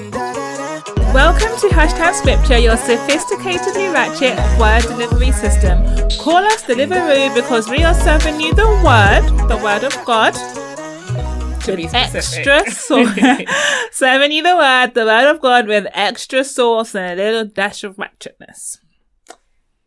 Welcome to Hashtag Scripture, your sophisticatedly ratchet word delivery system. Call us Deliveroo because we are serving you the word, the word of God, To be specific. extra sauce. serving you the word, the word of God with extra sauce and a little dash of ratchetness.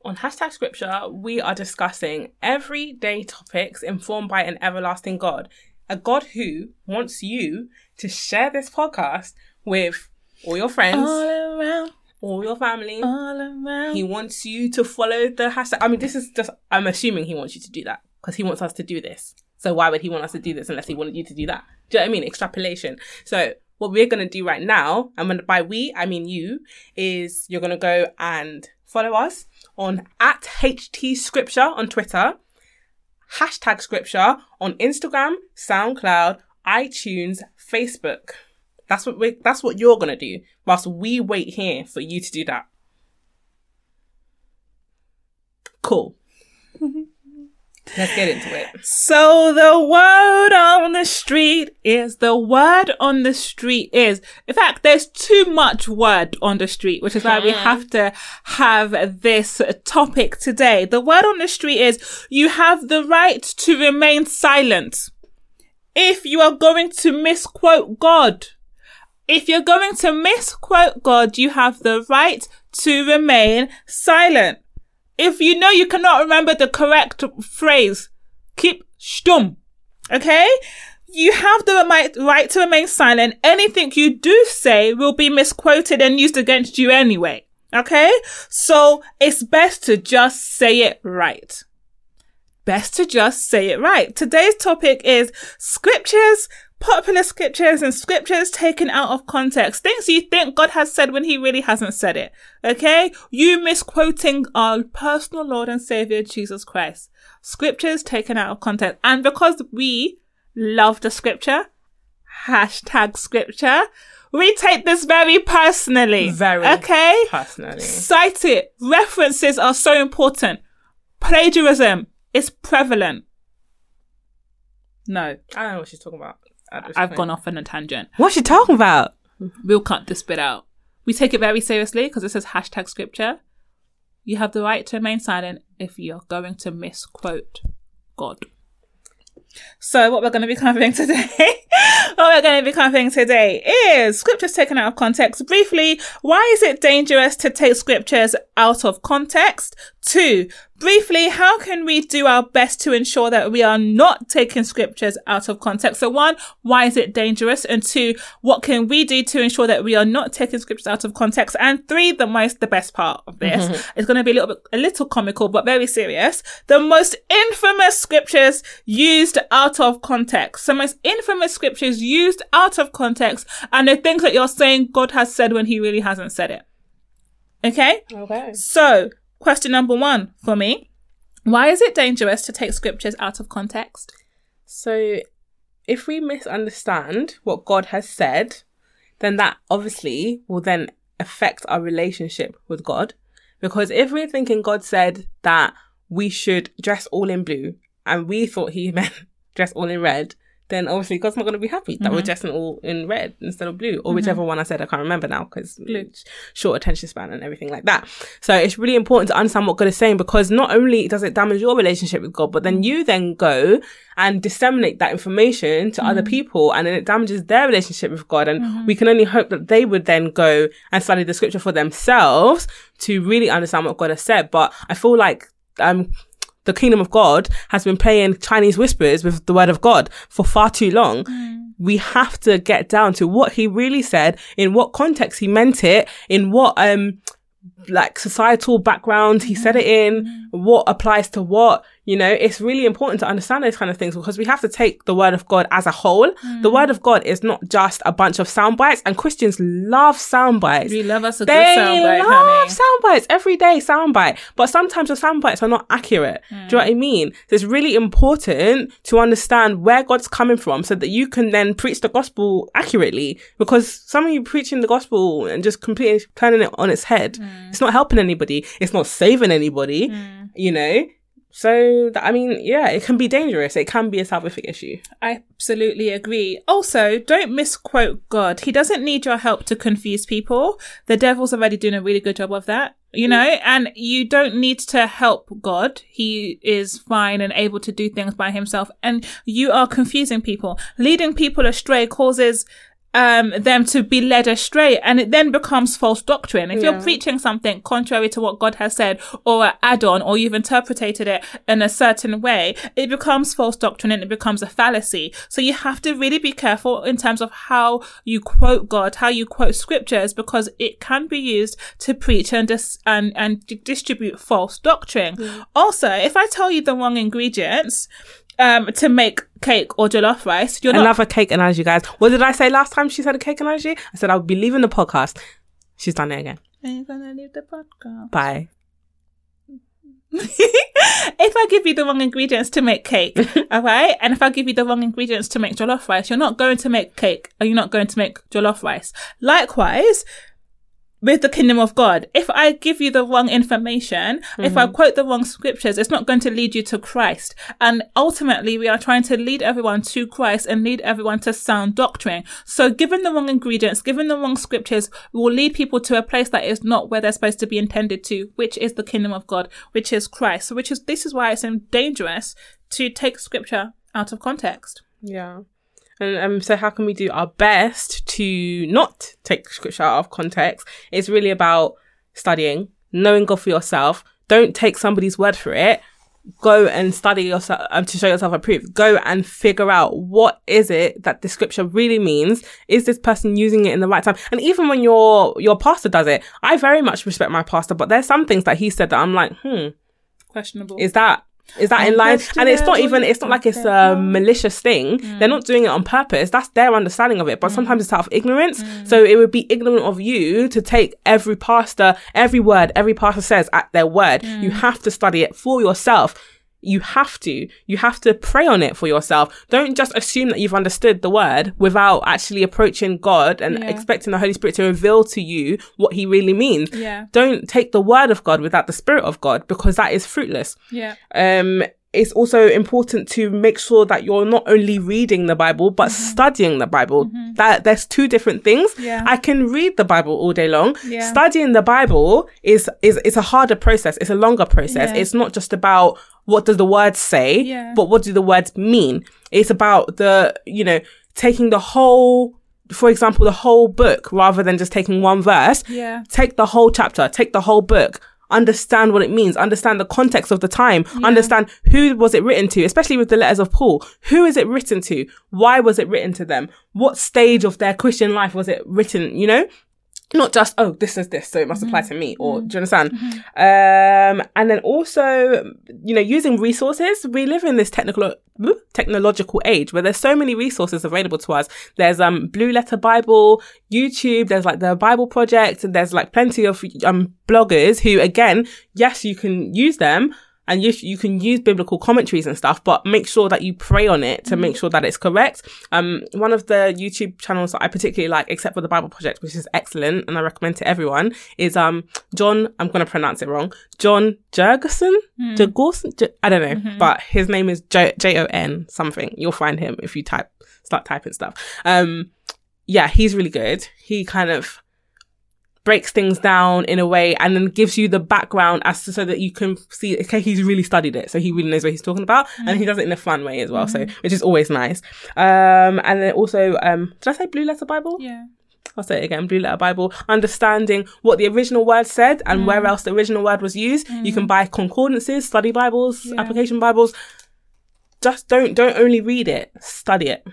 On hashtag scripture, we are discussing everyday topics informed by an everlasting God. A God who wants you to share this podcast with all your friends, All around, all your family. all around. He wants you to follow the hashtag. I mean, this is just, I'm assuming he wants you to do that because he wants us to do this. So why would he want us to do this unless he wanted you to do that? Do you know what I mean? Extrapolation. So what we're going to do right now, and when by we, I mean you, is you're going to go and follow us on at HT Scripture on Twitter, hashtag Scripture on Instagram, SoundCloud, iTunes, Facebook. That's what we that's what you're gonna do, whilst we wait here for you to do that. Cool. Let's get into it. So the word on the street is the word on the street is. In fact, there's too much word on the street, which is why we have to have this topic today. The word on the street is you have the right to remain silent. If you are going to misquote God, if you're going to misquote God, you have the right to remain silent. If you know you cannot remember the correct phrase, keep stum. Okay? You have the right to remain silent. Anything you do say will be misquoted and used against you anyway. Okay? So it's best to just say it right best to just say it right. Today's topic is scriptures, popular scriptures, and scriptures taken out of context. Things you think God has said when he really hasn't said it. Okay? You misquoting our personal Lord and Savior Jesus Christ. Scriptures taken out of context. And because we love the scripture, hashtag scripture, we take this very personally. Very Okay? Personally. Cite it. References are so important. Plagiarism is prevalent. No, I don't know what she's talking about. At this I've point. gone off on a tangent. What's she talking about? We'll cut this bit out. We take it very seriously because it says hashtag scripture. You have the right to remain silent if you're going to misquote God. So what we're going to be covering today, what we're going to be covering today is scriptures taken out of context. Briefly, why is it dangerous to take scriptures out of context? Two, briefly, how can we do our best to ensure that we are not taking scriptures out of context? So one, why is it dangerous? And two, what can we do to ensure that we are not taking scriptures out of context? And three, the most, the best part of this mm-hmm. is going to be a little bit, a little comical, but very serious. The most infamous scriptures used out of context. The most infamous scriptures used out of context and the things that you're saying God has said when he really hasn't said it. Okay? Okay. So, question number one for me. Why is it dangerous to take scriptures out of context? So, if we misunderstand what God has said, then that obviously will then affect our relationship with God. Because if we're thinking God said that we should dress all in blue and we thought he meant dress all in red, then obviously God's not going to be happy that we're mm-hmm. dressing all in red instead of blue or mm-hmm. whichever one I said. I can't remember now because short attention span and everything like that. So it's really important to understand what God is saying because not only does it damage your relationship with God, but then you then go and disseminate that information to other mm-hmm. people and then it damages their relationship with God. And we can only hope that they would then go and study the scripture for themselves to really understand what God has said. But I feel like, um, the kingdom of God has been playing Chinese whispers with the word of God for far too long. We have to get down to what he really said, in what context he meant it, in what, um, like societal background he said it in, what applies to what, you know, it's really important to understand those kind of things because we have to take the word of God as a whole. The word of God is not just a bunch of sound bites and Christians love sound bites. We love us a They good soundbite, love honey. sound bites every day, sound bite. But sometimes the sound bites are not accurate. Do you know what I mean? So it's really important to understand where God's coming from so that you can then preach the gospel accurately. Because some of you preaching the gospel and just completely turning it on its head, it's not helping anybody. It's not saving anybody. Mm. You know? So I mean, yeah, it can be dangerous. It can be a salvific issue. I absolutely agree. Also, don't misquote God. He doesn't need your help to confuse people. The devil's already doing a really good job of that, you know, mm. and you don't need to help God. He is fine and able to do things by himself. And you are confusing people. Leading people astray causes um, them to be led astray and it then becomes false doctrine. If Yeah. you're preaching something contrary to what God has said or an add-on or you've interpreted it in a certain way, it becomes false doctrine and it becomes a fallacy. So you have to really be careful in terms of how you quote God, how you quote scriptures, because it can be used to preach and dis- and, and di- distribute false doctrine. Also, if I tell you the wrong ingredients, um, to make cake or jollof rice, you're not Another cake analogy, guys. What did I say last time she said a cake analogy? I said I would be leaving the podcast. She's done it again. Are you gonna leave the podcast? Bye. if I give you the wrong ingredients to make cake, all right, and if I give you the wrong ingredients to make jollof rice, you're not going to make cake, or you're not going to make jollof rice. Likewise, with the kingdom of God, if I give you the wrong information, if I mm-hmm. quote the wrong scriptures, it's not going to lead you to Christ. And ultimately, we are trying to lead everyone to Christ and lead everyone to sound doctrine. So, given the wrong ingredients, given the wrong scriptures, will lead people to a place that is not where they're supposed to be intended to, which is the kingdom of God, which is Christ. So, which is this is why it's dangerous to take scripture out of context. Yeah. And um, so how can we do our best to not take scripture out of context? It's really about studying, knowing God for yourself. Don't take somebody's word for it. Go and study yourself um, to show yourself approved. Go and figure out what is it that the scripture really means. Is this person using it in the right time? And even when your your pastor does it, I very much respect my pastor, but there's some things that he said that I'm like, hmm, Questionable. is that is that in line? And it's not even, it's not like it's a malicious thing. They're not doing it on purpose. That's their understanding of it. Mm. But sometimes it's out of ignorance. So it would be ignorant of you to take every pastor, every word, every pastor says at their word. You Mm. have to study it for yourself. You have to. You have to pray on it for yourself. Don't just assume that you've understood the word without actually approaching God and Yeah. expecting the Holy Spirit to reveal to you what he really means. Yeah. Don't take the word of God without the spirit of God because that is fruitless Yeah. um it's also important to make sure that you're not only reading the bible but Mm-hmm. studying the bible. That there's two different things. Yeah. i can read the bible all day long. Yeah. studying the bible is is it's a harder process. It's a longer process. Yeah. it's not just about what does the words say but what do the words mean? It's about the you know taking the whole for example the whole book rather than just taking one verse. Yeah. take the whole chapter, take the whole book, understand what it means, understand the context of the time, understand who was it written to, especially with the letters of Paul. Who is it written to? Why was it written to them? What stage of their Christian life was it written, you know? Not just, oh, this is this, so it must apply to me, or do you understand? Um, and then also, you know, using resources. We live in this technical, technological age where there's so many resources available to us. There's, um, Blue Letter Bible, YouTube, there's like the Bible Project, and there's like plenty of, um, bloggers who, again, yes, you can use them, and you, you can use biblical commentaries and stuff, but make sure that you pray on it to make sure that it's correct. Um, one of the YouTube channels that I particularly like, except for the Bible Project, which is excellent and I recommend to everyone, is um John. I'm gonna pronounce it wrong. John Jurgensen, Jurgensen. J- I don't know, but his name is J J O N something. You'll find him if you type start typing stuff. Um, yeah, he's really good. He kind of breaks things down in a way and then gives you the background as to so that you can see okay he's really studied it so he really knows what he's talking about and he does it in a fun way as well so which is always nice um and then also um did i say blue letter bible Yeah. I'll say it again, Blue Letter Bible, understanding what the original word said and where else the original word was used. You can buy concordances, study Bibles, Yeah. application Bibles. Just don't don't only read it, study it.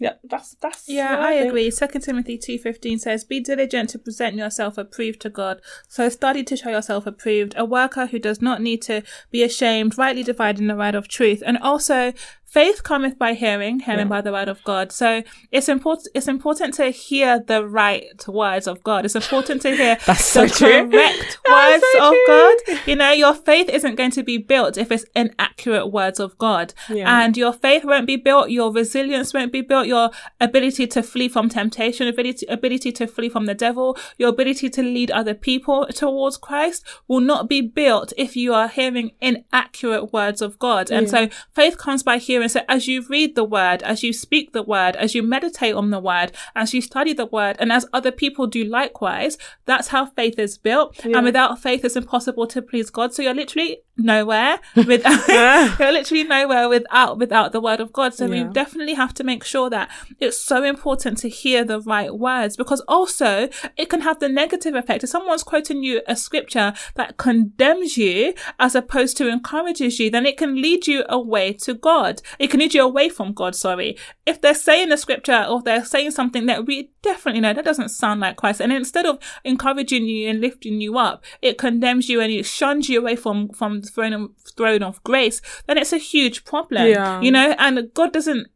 Yeah, that's that's Yeah, what I agree. Second Timothy two fifteen says, "Be diligent to present yourself approved to God. So study to show yourself approved, a worker who does not need to be ashamed, rightly dividing the word of truth." And also, faith cometh by hearing, hearing by the word of God. So it's important. It's important to hear the right words of God. It's important to hear That's so the true. correct words so of true. God. You know, your faith isn't going to be built if it's inaccurate words of God, Yeah. and your faith won't be built. Your resilience won't be built. Your ability to flee from temptation, ability ability to flee from the devil, your ability to lead other people towards Christ will not be built if you are hearing inaccurate words of God. And so faith comes by hearing. And so as you read the word, as you speak the word, as you meditate on the word, as you study the word, and as other people do likewise, that's how faith is built. And without faith, it's impossible to please God. So you're literally nowhere you're literally nowhere without, without the word of God. So we definitely have to make sure that it's so important to hear the right words because also it can have the negative effect. If someone's quoting you a scripture that condemns you as opposed to encourages you, then it can lead you away to God. It can lead you away from God, sorry. If they're saying a scripture or they're saying something that we definitely know that doesn't sound like Christ, and instead of encouraging you and lifting you up, it condemns you and it shuns you away from, from the throne of, throne of grace, then it's a huge problem. Yeah. You know, and God doesn't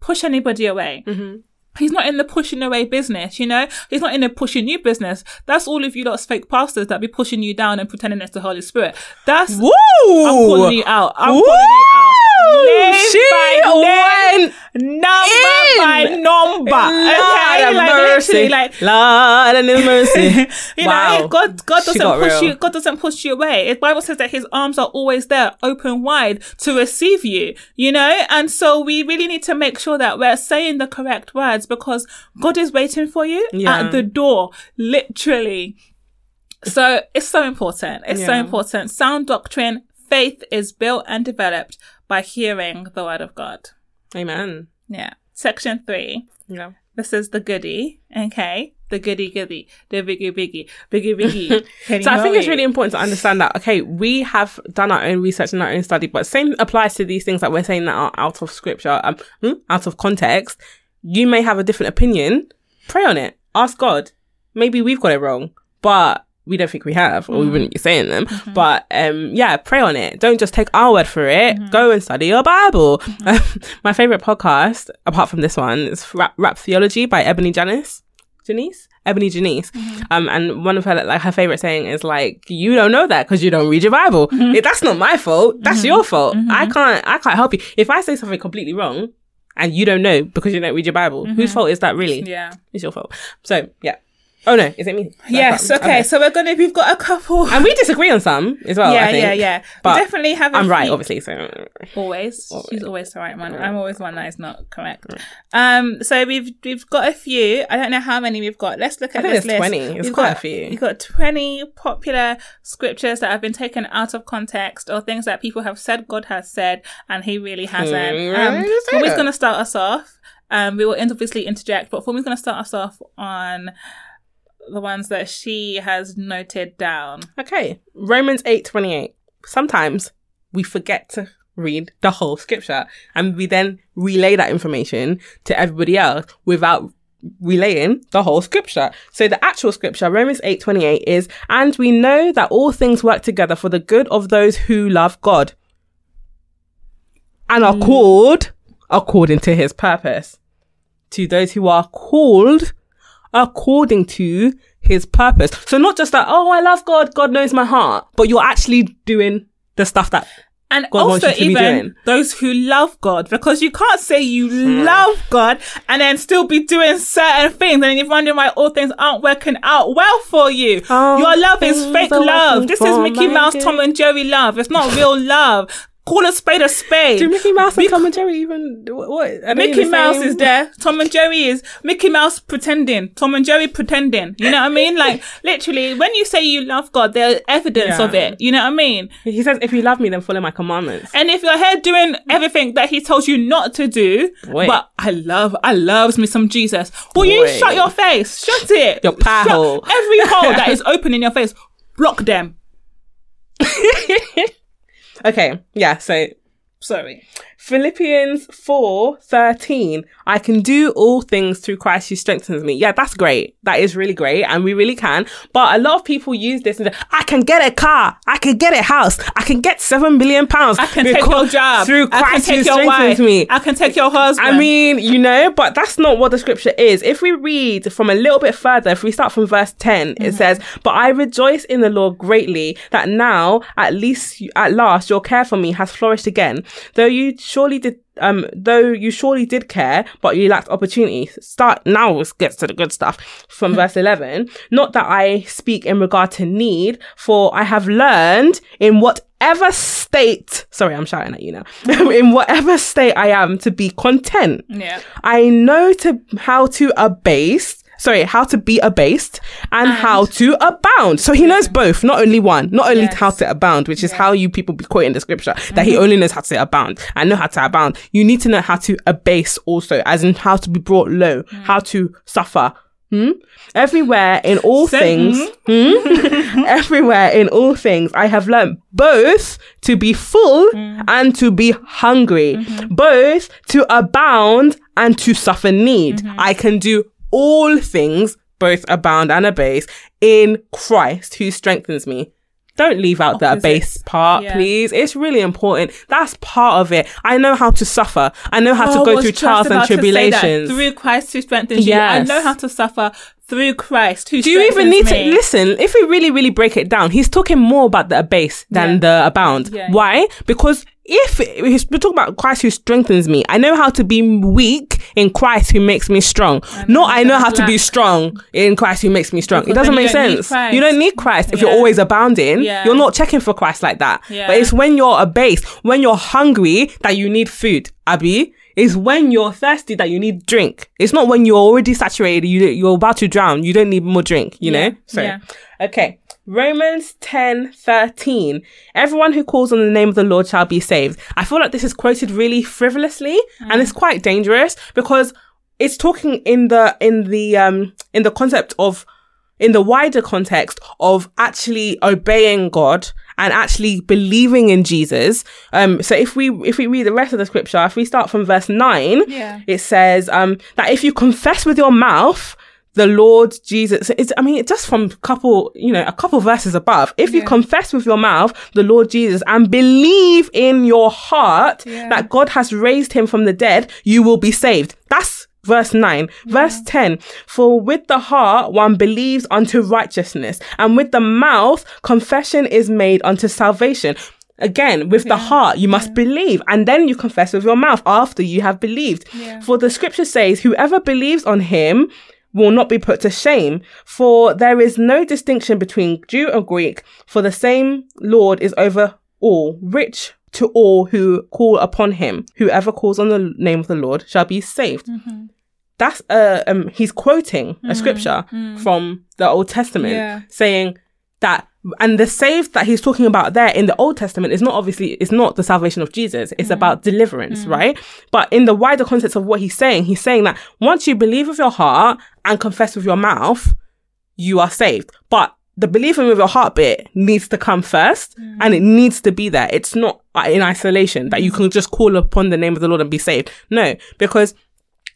push anybody away. Mm-hmm. He's not in the pushing away business, you know? He's not in the pushing you business. That's all of you lot's fake pastors that be pushing you down and pretending it's the Holy Spirit. That's Woo! I'm calling you out. I'm Woo! calling you out. Name She by name, went number in. by number. Lord okay, like mercy. literally, like Lord and his mercy. you wow. know, God, God doesn't got push real. you. God doesn't push you away. The Bible says that His arms are always there, open wide to receive you. You know, and so we really need to make sure that we're saying the correct words because God is waiting for you Yeah. at the door, literally. So it's so important. It's so important. Sound doctrine, faith is built and developed by hearing the word of God. Amen. Yeah. Section three. Yeah. This is the goody, okay? The goody goody, the biggie biggie, biggie biggie. So I think it's really important to understand that, okay, we have done our own research and our own study, but same applies to these things that we're saying that are out of scripture, um, hmm, out of context. You may have a different opinion. Pray on it. Ask God. Maybe we've got it wrong, but we don't think we have, or we Mm-hmm. wouldn't be saying them. But um, yeah, pray on it. Don't just take our word for it. Mm-hmm. Go and study your Bible. My favorite podcast, apart from this one, is Rap, Rap Theology by Ebony Janice. Janice? Ebony Janice. Mm-hmm. Um, and one of her, like, her favorite saying is like, you don't know that because you don't read your Bible. Mm-hmm. It- that's not my fault. That's your fault. I can't, I can't help you. If I say something completely wrong and you don't know because you don't read your Bible, whose fault is that really? Mm-hmm. Yeah. It's your fault. So, yeah. Oh no, is it me? Yes. Okay. So we're gonna. We've got a couple. And we disagree on some as well. yeah, I think. yeah, yeah. But we definitely have. I'm right, obviously. So Always. She's always the right one. I'm always one that is not correct. Um. So we've we've got a few. I don't know how many we've got. Let's look at I think this list. 20. It's We've quite got, a few. We've got 20 popular scriptures that have been taken out of context or things that people have said God has said and He really hasn't. Hmm, Um, Fumi's that? going to start us off. Um, we will obviously interject, but going to start us off on the ones that she has noted down. Okay. Romans eight twenty eight. Sometimes we forget to read the whole scripture and we then relay that information to everybody else without relaying the whole scripture. So the actual scripture, Romans eight twenty eight, is and we know that all things work together for the good of those who love God and are mm. called according to his purpose. To those who are called according to his purpose. So not just that, oh, I love God, God knows my heart, but you're actually doing the stuff that And God wants also you to be even doing. Those who love God, because you can't say you hmm. love God and then still be doing certain things, and then you're wondering why all things aren't working out well for you. All Your love is fake love. This is Mickey Mouse. Tom and Jerry love. It's not real love. Call a spade a spade. do Mickey Mouse and Bec- Tom and Jerry even what? what are they Mickey Mouse is there. Tom and Jerry is Mickey Mouse pretending. Tom and Jerry pretending. You know what I mean? Like literally, when you say you love God, there's evidence Yeah. of it. You know what I mean? He says, "If you love me, then follow my commandments." And if you're here doing everything that he tells you not to do, but I love, I loves me some Jesus. Well, you shut your face. Shut it. Your pie hole. Every hole that is open in your face, block them. okay, yeah. So Sorry. Philippians 4 13. I can do all things through Christ who strengthens me. Yeah, that's great. That is really great. And we really can. But a lot of people use this and say, I can get a car. I can get a house. I can get seven billion pounds. I can take your job. Through Christ who strengthens wife. me. I can take your husband. I mean, you know, but that's not what the scripture is. If we read from a little bit further, if we start from verse 10, it mm-hmm. says, But I rejoice in the Lord greatly that now, at least, at last, your care for me has flourished again. Though you surely did, um, though you surely did care, but you lacked opportunity. Start now, let's to the good stuff from verse 11. Not that I speak in regard to need, for I have learned in whatever state, sorry, I'm shouting at you now, in whatever state I am to be content. yeah. I know to how to abase, sorry, how to be abased and, how to abound. So he knows both, not only one, not only Yes. how to abound, which is how you people be quoting the scripture, that he mm-hmm. only knows how to abound. I know how to abound. You need to know how to abase also, as in how to be brought low, mm. how to suffer. Hmm? Everywhere in all things, hmm? hmm? everywhere in all things, I have learned both to be full mm. and to be hungry, mm-hmm. both to abound and to suffer need. Mm-hmm. I can do all things, both abound and abase, in Christ who strengthens me. Don't leave out the Opposites. abase part, Yeah. please. It's really important. That's part of it. I know how to suffer. I know how Oh, to go through trials and about to say tribulations. Through Christ who strengthens you. I know how to suffer through Christ who Do you even need me. to listen? If we really, really break it down, he's talking more about the abase than Yeah. the abound. Yeah, Why? Because if we're talking about Christ who strengthens me, I know how to be weak in Christ who makes me strong. know Not I know how to be strong in Christ who makes me strong. Because it doesn't make you don't need sense. You don't need Christ if you're always abounding. Yeah. You're not checking for Christ like that. Yeah. But it's when you're abased, when you're hungry that you need food, Abby. It's when you're thirsty that you need drink. It's not when you're already saturated, you, you're about to drown. You don't need more drink, you Yeah. know? So, Yeah. okay. Romans 10 13. Everyone who calls on the name of the Lord shall be saved. I feel like this is quoted really frivolously and it's quite dangerous because it's talking in the, in the, um, in the concept of, in the wider context of actually obeying God and actually believing in Jesus. Um, so if we, if we read the rest of the scripture, if we start from verse nine, Yeah. it says, um, that if you confess with your mouth, the Lord Jesus, it's, I mean, it's just from a couple, you know, a couple verses above. If you confess with your mouth the Lord Jesus and believe in your heart Yeah. that God has raised him from the dead, you will be saved. That's verse 9. Verse 10. For with the heart one believes unto righteousness, and with the mouth confession is made unto salvation. Again, with the heart, you must believe, and then you confess with your mouth after you have believed. Yeah. For the scripture says, Whoever believes on him will not be put to shame. For there is no distinction between Jew or Greek, for the same Lord is over all, rich to all who call upon him. Whoever calls on the name of the Lord shall be saved. That's uh um he's quoting a scripture from the Old Testament Yeah. saying that and the save that he's talking about there in the Old Testament is not obviously it's not the salvation of Jesus. It's mm. about deliverance, mm. right? But in the wider context of what he's saying, he's saying that once you believe with your heart and confess with your mouth, you are saved. But the believing with your heart bit needs to come first mm. and it needs to be there. It's not uh, in isolation that you can just call upon the name of the Lord and be saved. No, because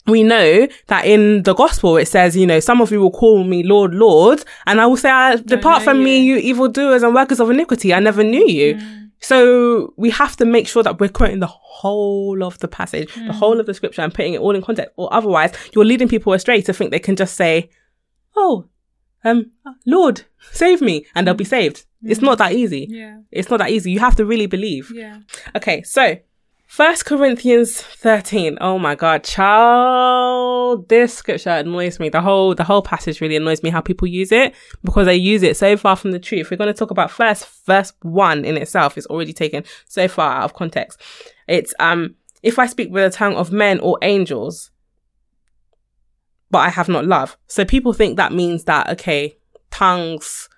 we know that in the gospel it says, you know, some of you will call me Lord, Lord, and I will say, ah, I, depart know from me, you." you evildoers and workers of iniquity. I never knew you. Mm. So we have to make sure that we're quoting the whole of the passage, the mm. whole of the scripture and putting it all in context, or otherwise you're leading people astray to think they can just say, oh, um, Lord, save me, and they'll be mm. saved. It's not that easy. Yeah. It's not that easy. You have to really believe. Yeah. Okay, so First Corinthians 13. Oh my god, child. This scripture annoys me. The whole the whole passage really annoys me how people use it because they use it so far from the truth. We're gonna talk about first verse one in itself is already taken so far out of context. It's um if I speak with the tongue of men or angels, but I have not love. So people think that means that okay, tongues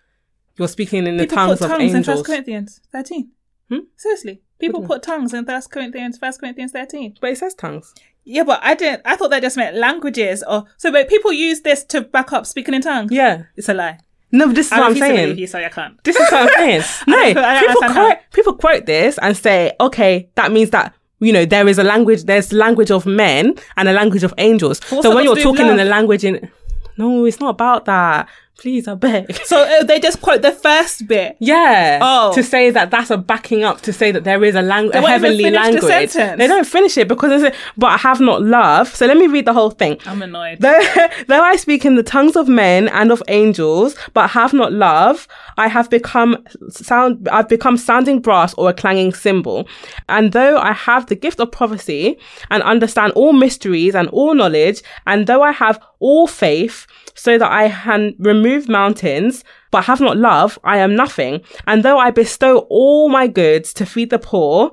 you're speaking in the People tongues put of tongues in angels. First Corinthians 13. Hmm? Seriously. People put tongues in First Corinthians, First Corinthians 13. But it says tongues. Yeah, but I didn't. I thought that just meant languages. Or so, but people use this to back up speaking in tongues. Yeah. it's a lie. No, but this is I what I'm refuse to believe saying. You, sorry, I can't. This is what I'm saying. No, I don't- I don't people quote people quote this and say, okay, that means that you know, there is a language, there's language of men and a language of angels. What's so when you're talking in love? language in, no, it's not about that. Please, I beg. So uh, they just quote the first bit. Yeah. Oh. To say that that's a backing up to say that there is a, lang- a heavenly the language. sentence. They don't finish it because it's, but I have not love. So let me read the whole thing. I'm annoyed. Though, though I speak in the tongues of men and of angels, but have not love, I have become sound, I've become sounding brass or a clanging cymbal. And though I have the gift of prophecy and understand all mysteries and all knowledge, and though I have all faith, so that I can remove mountains, but have not love, I am nothing. And though I bestow all my goods to feed the poor,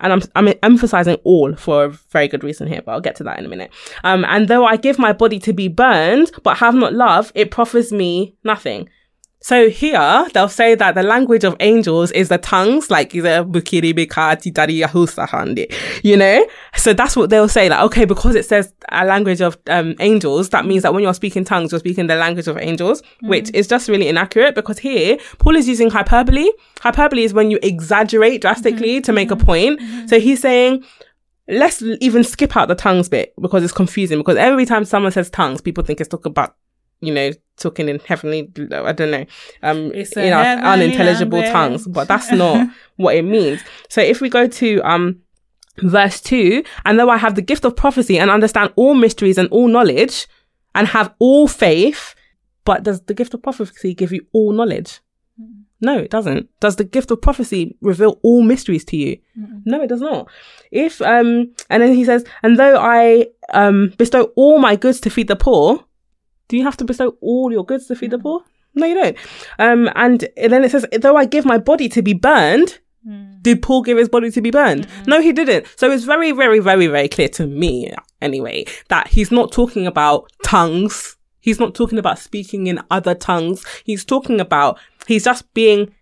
and I'm I'm emphasizing all for a very good reason here, but I'll get to that in a minute. Um, and though I give my body to be burned, but have not love, it profits me nothing. So here they'll say that the language of angels is the tongues, like the bukiri bika titari yahusa hande, you know. So that's what they'll say. Like, okay, because it says a language of um, angels, that means that when you're speaking tongues, you're speaking the language of angels, mm. which is just really inaccurate because here Paul is using hyperbole. Hyperbole is when you exaggerate drastically mm-hmm. to make a mm-hmm. point. Mm-hmm. So he's saying let's even skip out the tongues bit because it's confusing. Because every time someone says tongues, people think it's talking about, you know, talking in heavenly, I don't know, um, It's you a know, unintelligible language. tongues. But that's not what it means. So if we go to um verse two, and though I have the gift of prophecy and understand all mysteries and all knowledge, and have all faith, but does the gift of prophecy give you all knowledge? No, it doesn't. Does the gift of prophecy reveal all mysteries to you? No, it does not. If um and then he says, and though I um bestow all my goods to feed the poor, do you have to bestow all your goods to feed the poor? No, you don't. Um and then it says, though I give my body to be burned, did Paul give his body to be burned? No, he didn't. So it's very, very, very, very clear to me, anyway, that he's not talking about tongues. He's not talking about speaking in other tongues. He's talking about, he's just being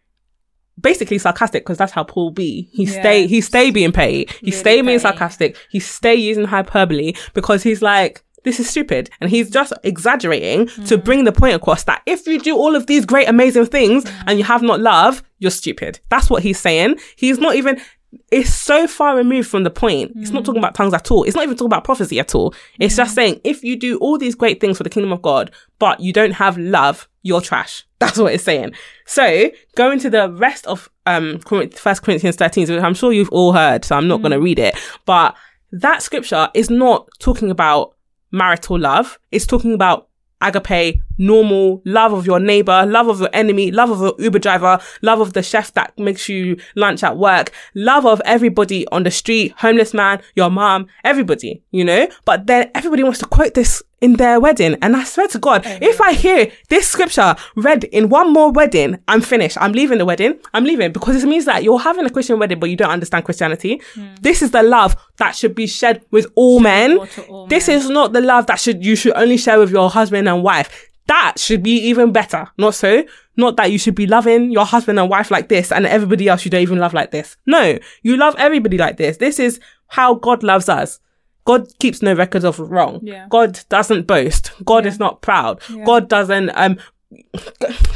basically sarcastic because that's how Paul be. He Yeah. stay, he stay being paid. He Really stay being sarcastic. He stay using hyperbole because he's like, this is stupid. And he's just exaggerating to Mm. bring the point across that if you do all of these great, amazing things and you have not love, you're stupid. That's what he's saying. He's not even, it's so far removed from the point. It's not talking about tongues at all. It's not even talking about prophecy at all. It's just saying if you do all these great things for the kingdom of God, but you don't have love, you're trash. That's what it's saying. So going to the rest of um First Corinthians 13, which I'm sure you've all heard, so I'm not going to read it. But that scripture is not talking about marital love. It's talking about agape, normal love of your neighbor, love of your enemy, love of your Uber driver, love of the chef that makes you lunch at work, love of everybody on the street, homeless man, your mom, everybody, you know? But then everybody wants to quote this in their wedding. And I swear to God, if I hear this scripture read in one more wedding, I'm finished. I'm leaving the wedding. I'm leaving because it means that you're having a Christian wedding, but you don't understand Christianity. This is the love that should be shared with all men. all This men. is not the love that should you should only share with your husband and wife. That should be even better. Not so. Not that you should be loving your husband and wife like this and everybody else you don't even love like this. No, you love everybody like this. This is how God loves us. God keeps no records of wrong. Yeah. God doesn't boast. God is not proud. God doesn't um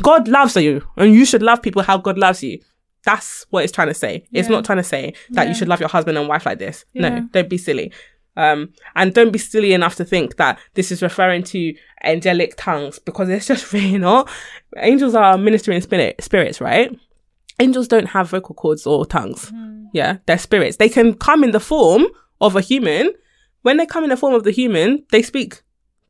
God loves you and you should love people how God loves you. That's what it's trying to say. It's not trying to say that you should love your husband and wife like this. Yeah. No, don't be silly. Um, and don't be silly enough to think that this is referring to angelic tongues because it's just really not. Angels are ministering spirit, spirits, right? Angels don't have vocal cords or tongues. Yeah, they're spirits. They can come in the form of a human. When they come in the form of the human, they speak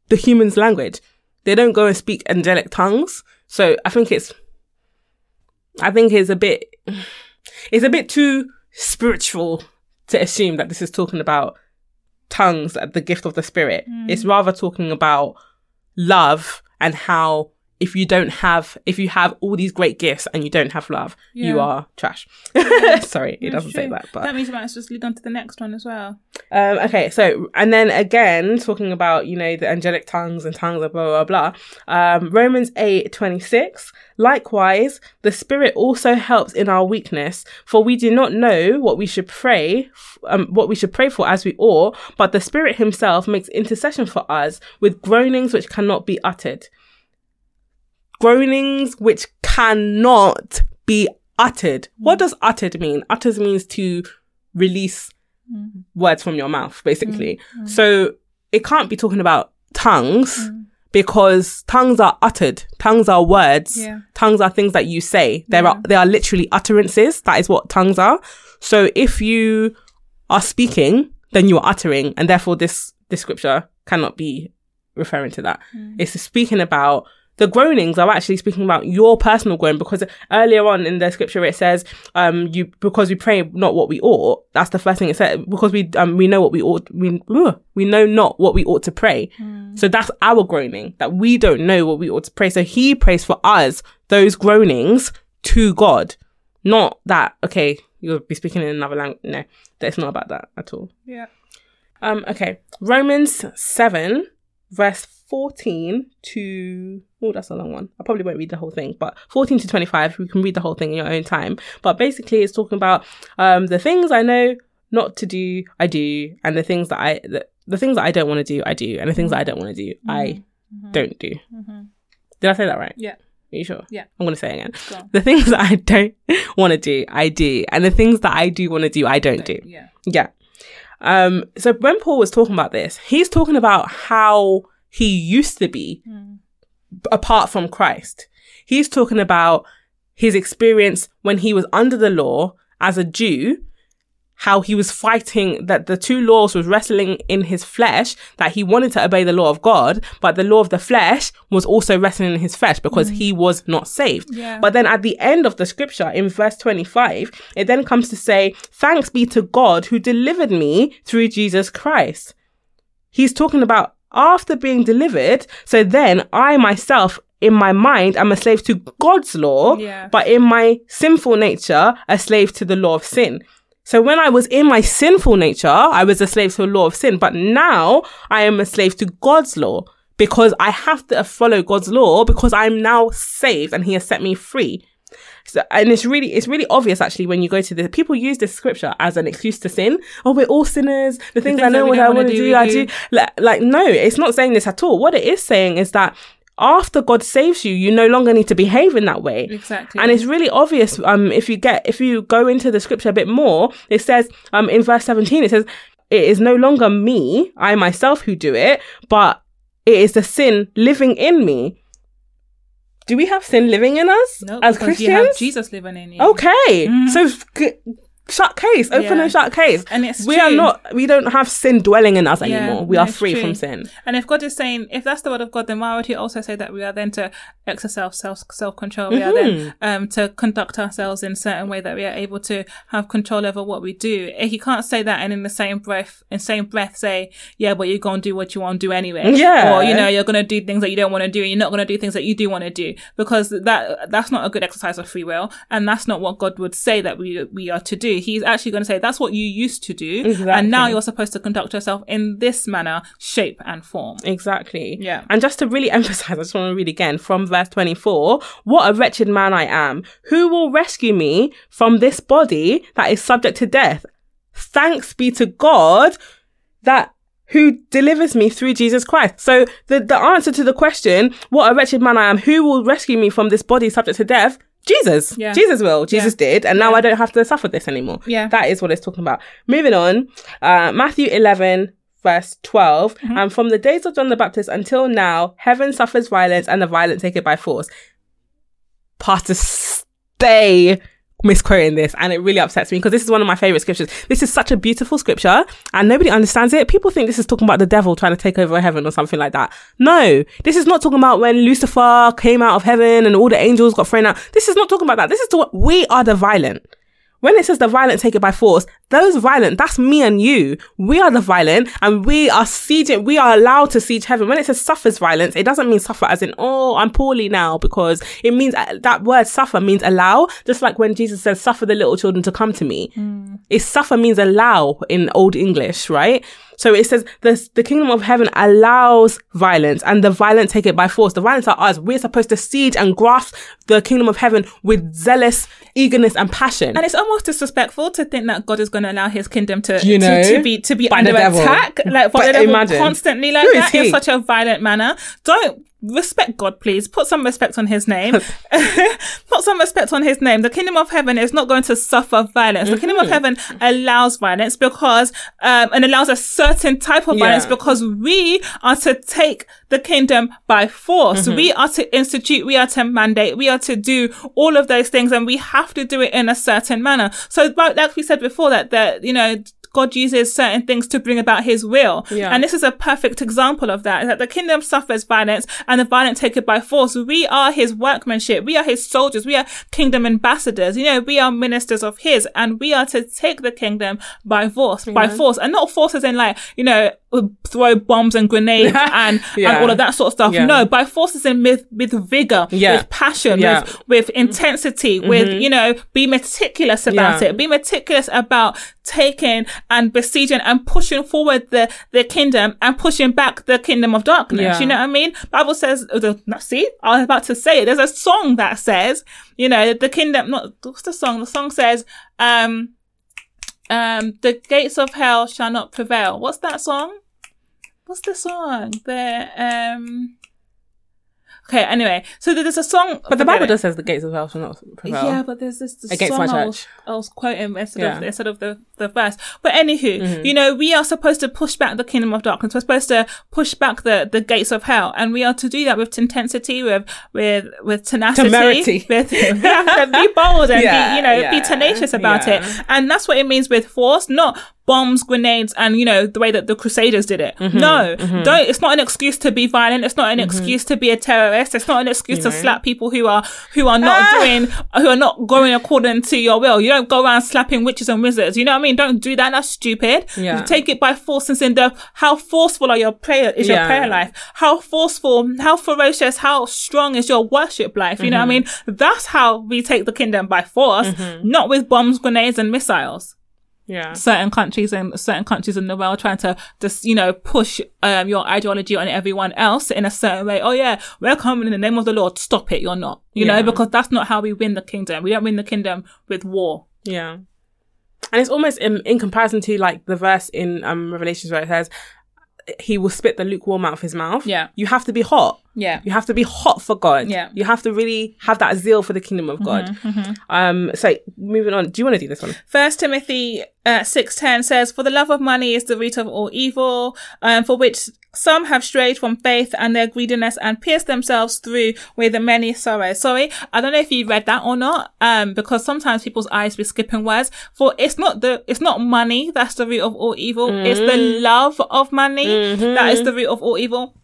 the human's language. They don't go and speak angelic tongues. So I think it's, I think it's a bit, it's a bit too spiritual to assume that this is talking about tongues, at the gift of the spirit. It's mm. rather talking about love and how if you don't have, if you have all these great gifts and you don't have love, you are trash. Sorry, it That's doesn't say that, but that means you might as well just lead on to the next one as well. um, okay, so and then again talking about you know the angelic tongues and tongues, of blah blah. blah um, Romans eight twenty six. Likewise, the Spirit also helps in our weakness, for we do not know what we should pray, um, what we should pray for as we ought, but the Spirit Himself makes intercession for us with groanings which cannot be uttered. Groanings which cannot be uttered. What does uttered mean? Uttered means to release mm. words from your mouth, basically. Mm, mm. So it can't be talking about tongues because tongues are uttered. Tongues are words. Yeah. Tongues are things that you say. There are, they are literally utterances. That is what tongues are. So if you are speaking, then you are uttering and therefore this, this scripture cannot be referring to that. It's speaking about the groanings are actually speaking about your personal groan because earlier on in the scripture it says, um, you, because we pray not what we ought. That's the first thing it said, because we, um, we know what we ought, we, ugh, we know not what we ought to pray. So that's our groaning, that we don't know what we ought to pray. So he prays for us, those groanings to God. Not that, okay, you'll be speaking in another language. No, that's not about that at all. Yeah. Um, okay. Romans 7, verse 14 to, oh, that's a long one. I probably won't read the whole thing, but 14 to 25, you can read the whole thing in your own time. But basically, it's talking about um, the things I know not to do, I do, and the things that I, the, the things that I don't want to do, I do, and the things that I don't want to do, I don't do. Did I say that right? Yeah. Are you sure? Yeah. I'm going to say it again. Go. The things that I don't want to do, I do, and the things that I do want to do, I don't do. Yeah. Yeah. Um, so when Paul was talking about this, he's talking about how he used to be hmm. apart from Christ. He's talking about his experience when he was under the law as a Jew, how he was fighting that the two laws was wrestling in his flesh, that he wanted to obey the law of God, but the law of the flesh was also wrestling in his flesh because hmm. he was not saved. Yeah. But then at the end of the scripture in verse 25, it then comes to say, thanks be to God who delivered me through Jesus Christ. He's talking about after being delivered. So then I myself, in my mind, I'm a slave to God's law, Yeah. but in my sinful nature, a slave to the law of sin. So when I was in my sinful nature, I was a slave to the law of sin, but now I am a slave to God's law because I have to follow God's law because I'm now saved and he has set me free. So, and it's really, it's really obvious actually when you go to the, people use this scripture as an excuse to sin. Oh, we're all sinners. The things, I things that know what I wanna do, do, I do. do. Like, like, no, it's not saying this at all. What it is saying is that after God saves you, you no longer need to behave in that way. Exactly. And it's really obvious, um, if you get, if you go into the scripture a bit more, it says, um, in verse 17, it says, it is no longer me, I myself who do it, but it is the sin living in me. Do we have sin living in us no, as Christians? you have Jesus living in you. Okay, mm-hmm. so g- shut case, open Mm-hmm. Yeah. and shut case. And it's we are not, we don't have sin dwelling in us Yeah, anymore. We are free true. from sin. And if God is saying, if that's the word of God, then why would He also say that we are then to exercise self self control? We are Mm-hmm. then um, to conduct ourselves in a certain way that we are able to have control over what we do. He can't say that and in the same breath, in same breath, say, yeah, but you're gonna do what you want to do anyway. Yeah. Or you know, you're gonna do things that you don't want to do, and you're not gonna do things that you do want to do because that that's not a good exercise of free will, and that's not what God would say that we we are to do. He's actually going to say that's what you used to do, and now you're supposed to conduct yourself in this manner, shape, and form. Exactly. Yeah. And just to really emphasize, I just want to read again from verse 24. What a wretched man I am. Who will rescue me from this body that is subject to death? Thanks be to God that who delivers me through Jesus Christ. So the, the answer to the question, what a wretched man I am, who will rescue me from this body subject to death? Jesus. Yeah. Jesus will. Jesus did. And now I don't have to suffer this anymore. Yeah. That is what it's talking about. Moving on, uh, Matthew 11, verse 12. Mm-hmm. And from the days of John the Baptist until now, heaven suffers violence and the violent take it by force. Pastor, stay misquoting this and it really upsets me because this is one of my favorite scriptures. This is such a beautiful scripture and nobody understands it. People think this is talking about the devil trying to take over heaven or something like that. No, this is not talking about when Lucifer came out of heaven and all the angels got thrown out. This is not talking about that. This is to we are the violent. When it says the violent take it by force, those violent, that's me and you. We are the violent and we are sieging, we are allowed to siege heaven. When it says suffers violence, it doesn't mean suffer as in, oh, I'm poorly now because it means uh, that word suffer means allow. Just like when Jesus says, suffer the little children to come to me. It suffer means allow in old English, right? So it says the, the kingdom of heaven allows violence and the violent take it by force. The violence are us. We're supposed to siege and grasp the kingdom of heaven with zealous eagerness and passion. And it's almost disrespectful to think that God is going to allow His kingdom to You know, to, to be to be under attack, like But the devil imagine. constantly like Who that in such a violent manner. Don't respect God, please. Put some respect on his name. Put some respect on his name. The kingdom of heaven is not going to suffer violence. The kingdom of Mm-hmm. heaven allows violence because, um, and allows a certain type of violence Yeah. because we are to take the kingdom by force. Mm-hmm. We are to institute, we are to mandate, we are to do all of those things and we have to do it in a certain manner. So, like we said before that, that, you know, God uses certain things to bring about his will. Yeah. And this is a perfect example of that, that the kingdom suffers violence and the violent take it by force. We are his workmanship. We are his soldiers. We are kingdom ambassadors. You know, we are ministers of his and we are to take the kingdom by force, by force and not forces in like, you know, throw bombs and grenades and, Yeah. and all of that sort of stuff. Yeah. No, by forces in with, with vigor, Yeah. with passion, with, with intensity, with, you know, be meticulous about it. Be meticulous about taking and besieging and pushing forward the, the kingdom and pushing back the kingdom of darkness. You know what I mean? Bible says, uh, see, I was about to say it. There's a song that says, you know, the kingdom, not, what's the song? The song says, um, um, the gates of hell shall not prevail. What's that song? What's the song? The, um, okay, anyway, so there's a song. But the Bible it. does says the gates of hell shall not prevail. Yeah, but there's this, this Against song my I was, church. I was quoting instead of Yeah. Mm-hmm. instead of the, the verse. But anywho, you know, we are supposed to push back the kingdom of darkness. We're supposed to push back the, the gates of hell, and we are to do that with intensity, with with with tenacity, Temerity. with we have to be bold and Yeah, be you know be tenacious about yeah. it, and that's what it means with force, not bombs, grenades, and you know the way that the Crusaders did it. Mm-hmm, No, don't. It's not an excuse to be violent. It's not an excuse to be a terrorist. It's not an excuse to know. slap people who are who are not Ah! doing who are not going according to your will. You don't go around slapping witches and wizards. You know what I mean? Don't do that. That's stupid. Yeah. You take it by force and in the how forceful are your prayer is your Yeah. prayer life? How forceful, how ferocious, how strong is your worship life? You know what I mean? Mm-hmm. That's how we take the kingdom by force, not with bombs, grenades, and missiles Yeah. certain countries and certain countries in the world trying to just you know push um your ideology on everyone else in a certain way. Oh yeah we're coming in the name of the lord. Stop it. You're not. You know because that's not how we win the kingdom. We don't win the kingdom with war. Yeah. And it's almost in, in comparison to like the verse in um Revelations where it says he will spit the lukewarm out of his mouth. Yeah. You have to be hot. yeah You have to be hot for God. Yeah. Mm-hmm, You have to really have that zeal for the kingdom of God. Um so moving on. Do you want to do this one? First Timothy uh, six ten says, "For the love of money is the root of all evil, um, for which some have strayed from faith and their greediness and pierced themselves through with the many sorrows." Sorry, I don't know if you read that or not, um, because sometimes people's eyes be skipping words. For it's not the it's not money that's the root of all evil; it's the love of money that is the root of all evil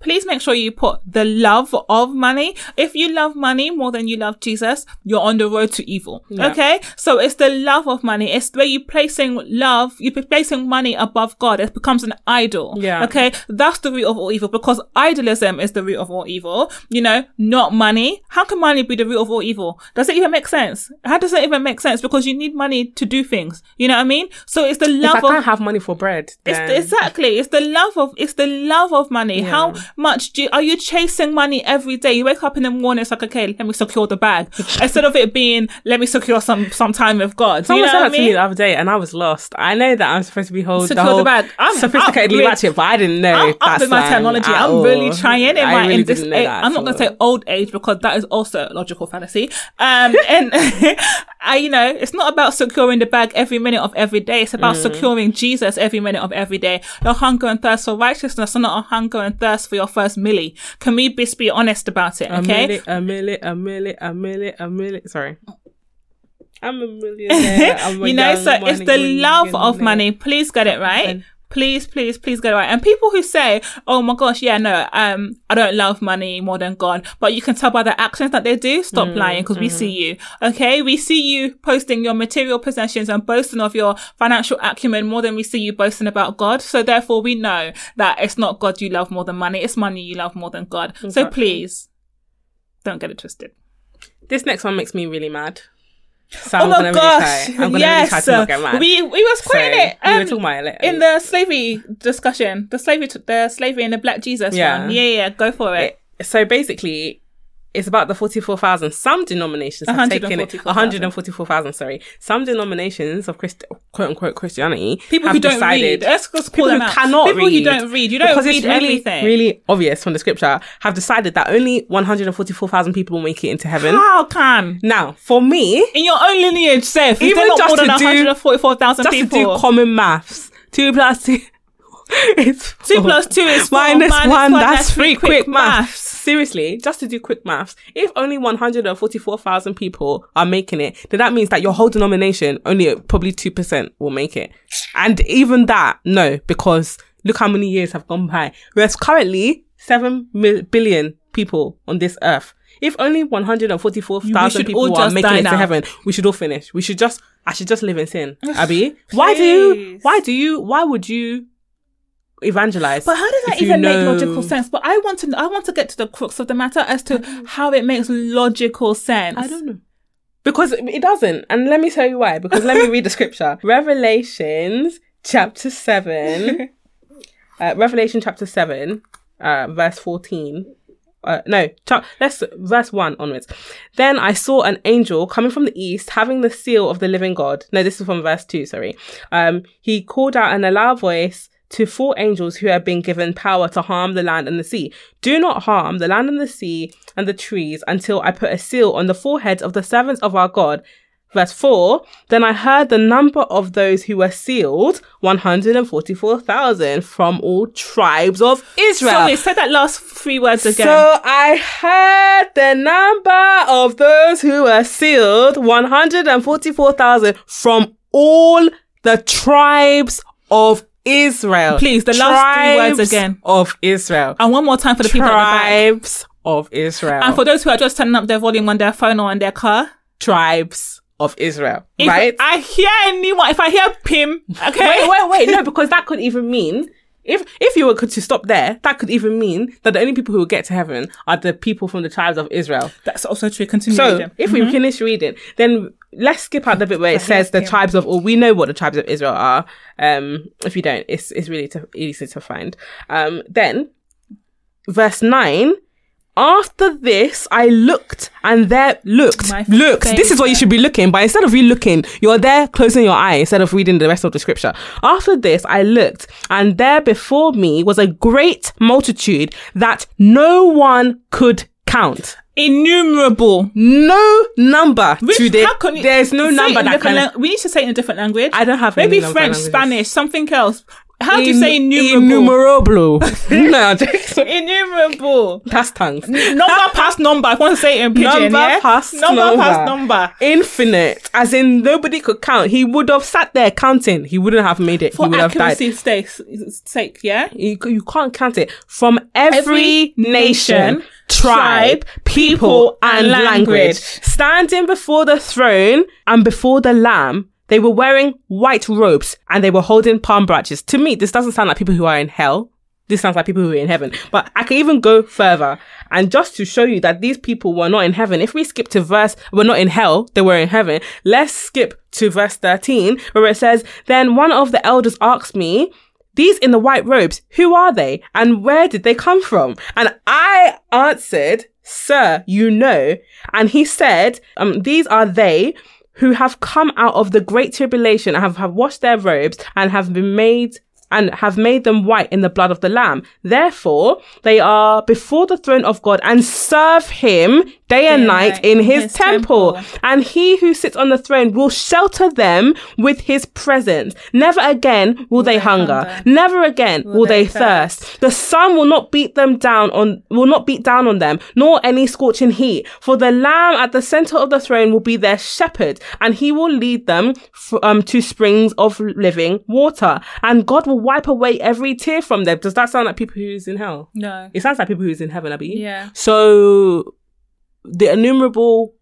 please make sure you put the love of money. If you love money more than you love Jesus, you're on the road to evil. Yeah. Okay. So it's the love of money. It's where you placing love, you're placing money above God. It becomes an idol. Yeah. Okay. That's the root of all evil because idolism is the root of all evil. You know, not money. How can money be the root of all evil? Does it even make sense? How does it even make sense? Because you need money to do things. You know what I mean? So it's the If love I of can't have money for bread, it's then exactly. It's the love of. It's the love of money. How much do you, are you chasing money every day? You wake up in the morning. It's like okay, let me secure the bag instead of it being let me secure some some time with God. Someone you know said that I to me the other day, and I was lost. I know that I'm supposed to be holding Secure the the bag. I'm sophisticatedly ratchet, but I didn't know. I'm up with my technology. I'm really all. trying in I my really in this. age. I'm not going to say old age because that is also a logical fantasy. Um, and I, you know, it's not about securing the bag every minute of every day. It's about Mm-hmm. securing Jesus every minute of every day. Your hunger and thirst for righteousness not a hunger and thirst for your first milli. Can we just be honest about it? A Okay. a milli, a milli, a milli, a milli. Sorry. I'm a millionaire. I'm a you know, so it's the love of money. Please get it right. Please, please, please get it right. And people who say, "Oh my gosh, yeah, no, um, I don't love money more than God," but you can tell by the actions that they do. Stop lying, because we see you. Okay, we see you posting your material possessions and boasting of your financial acumen more than we see you boasting about God. So therefore, we know that it's not God you love more than money; it's money you love more than God. So please, don't get it twisted. This next one makes me really mad. So oh my gosh! really try. I'm gonna yes, really try to not get mad. we we was so, it. we were um, talking about it later. in the slavery discussion, the slavery, the slavery and the Black Jesus Yeah. one. Yeah, yeah, go for it. so basically It's about the 44,000. Some denominations have taken it 144,000. 144,000, sorry. Some denominations of Christ, quote unquote Christianity People have who don't decided, read. Let's just people call them who out. cannot People read. who don't read. You don't because read it's really, anything. really obvious from the scripture, have decided that only 144,000 people will make it into heaven. How can? Now, for me, In your own lineage, Seth, Even not just more than to do- 144,000 just people? to do common maths, two plus two. It's Two four. plus two is four, minus minus one. one, That's that's three. three. Quick, Quick maths. maths. Seriously, just to do quick maths. If only one hundred and forty-four thousand people are making it, then that means that your whole denomination only probably two percent will make it, and even that, no, because look how many years have gone by. Whereas currently seven mil- billion people on this earth. If only one hundred and forty-four thousand people all are making it to heaven, we should all finish. We should just, I should just live in sin. Abby, why do you? Why do you? Why would you? Evangelize. But how does that even know- make logical sense? But I want to, I want to get to the crux of the matter as to how it makes logical sense. I don't know. Because it doesn't. And let me tell you why. Because let me read the scripture. Revelations chapter 7. uh, Revelation chapter 7, uh, verse 14. Uh, no, cha- let's verse 1 onwards. Then I saw an angel coming from the east having the seal of the living God. No, this is from verse 2, sorry. Um, he called out in a loud voice to four angels who have been given power to harm the land and the sea. Do not harm the land and the sea and the trees until I put a seal on the foreheads of the servants of our God. Verse 4 Then I heard the number of those who were sealed 144,000 from all tribes of Israel. So wait, say that last three words again. So I heard the number of those who were sealed 144,000 from all the tribes of Israel. Please, the last three words again. Of Israel. and one more time for the people at the back. Tribes of Israel. And for those who are just turning up their volume on their phone or on their car. tribes of Israel. If right? I hear anyone, if I hear Pim, okay. wait, wait, wait. No, because that could even mean if if you were to stop there, that could even mean that the only people who will get to heaven are the people from the tribes of Israel. That's also true. Continue So reading. if we finish reading, then let's skip out the bit where it says the tribes of or we know what the tribes of Israel are. Um, if you don't, it's it's really to, easy to find. Um, then verse nine. After this, I looked and there looked, My looked. This is what you should be looking, but instead of you looking, you're there closing your eye instead of reading the rest of the scripture. After this, I looked and there before me was a great multitude that no one could count Innumerable. no number Which- to this. how can you- There's no number that can. lang- we need to say it in a different language. I don't have maybe French. Spanish, something else. How do you In- say innumerable? Innumerable. no. Innumerable. Past tongues. number past number. I want to say it in pidgin. Number yeah? past number past number. Infinite, as in nobody could count. He would have sat there counting. He wouldn't have made it. For he would have died. accuracy's sake, sake, yeah. You, you can't count it from every, Every nation, nation, tribe, people, and language. Standing before the throne and before the Lamb, they were wearing white robes and they were holding palm branches. To me, this doesn't sound like people who are in hell. This sounds like people who are in heaven. But I can even go further. And just to show you that these people were not in heaven, if we skip to verse, we're not in hell, they were in heaven. Let's skip to verse 13 where it says, Then one of the elders asked me, these in the white robes, who are they and where did they come from? And I answered, Sir, you know. And he said, um, These are they who have come out of the great tribulation and have, have washed their robes and have been made and have made them white in the blood of the lamb. Therefore, they are before the throne of God and serve him day and night in his, his temple. temple. And he who sits on the throne will shelter them with his presence. Never again will, they, they hunger. hunger. Never again will, they, they thirst. The sun will not beat them down on, will not beat down on them, nor any scorching heat. For the lamb at the center of the throne will be their shepherd, and he will lead them f- um, to springs of living water. And God will wipe away every tear from them. Does that sound like people who's in hell? No. It sounds like people who's in heaven, I Abby. Yeah. So the innumerable,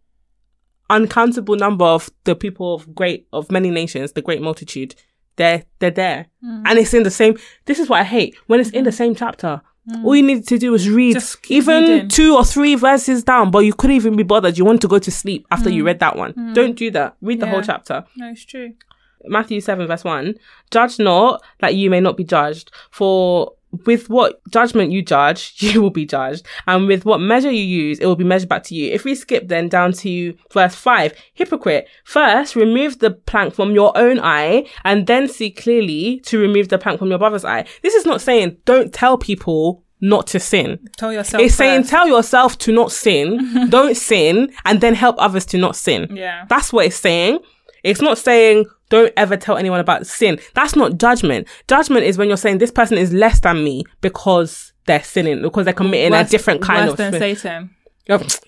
uncountable number of the people of great of many nations, the great multitude, they're they're there, Mm. and it's in the same. This is what I hate when it's in the same chapter. All you need to do is read Mm. Even reading. two or three verses down, but you couldn't even be bothered. You want to go to sleep after you read that one. Don't do that. Read the whole Mm. Chapter. No, it's true. Matthew 7, verse 1 Judge not that you may not be judged, for with what judgment you judge, you will be judged. And with what measure you use, it will be measured back to you. If we skip then down to verse five, hypocrite, first remove the plank from your own eye and then see clearly to remove the plank from your brother's eye. This is not saying don't tell people not to sin. Tell yourself. It's saying tell yourself to not sin, don't sin, and then help others to not sin. Yeah. That's what it's saying. It's not saying don't ever tell anyone about sin. That's not judgment. Judgment is when you're saying this person is less than me because they're sinning, because they're committing a different kind worse of than sin. Satan.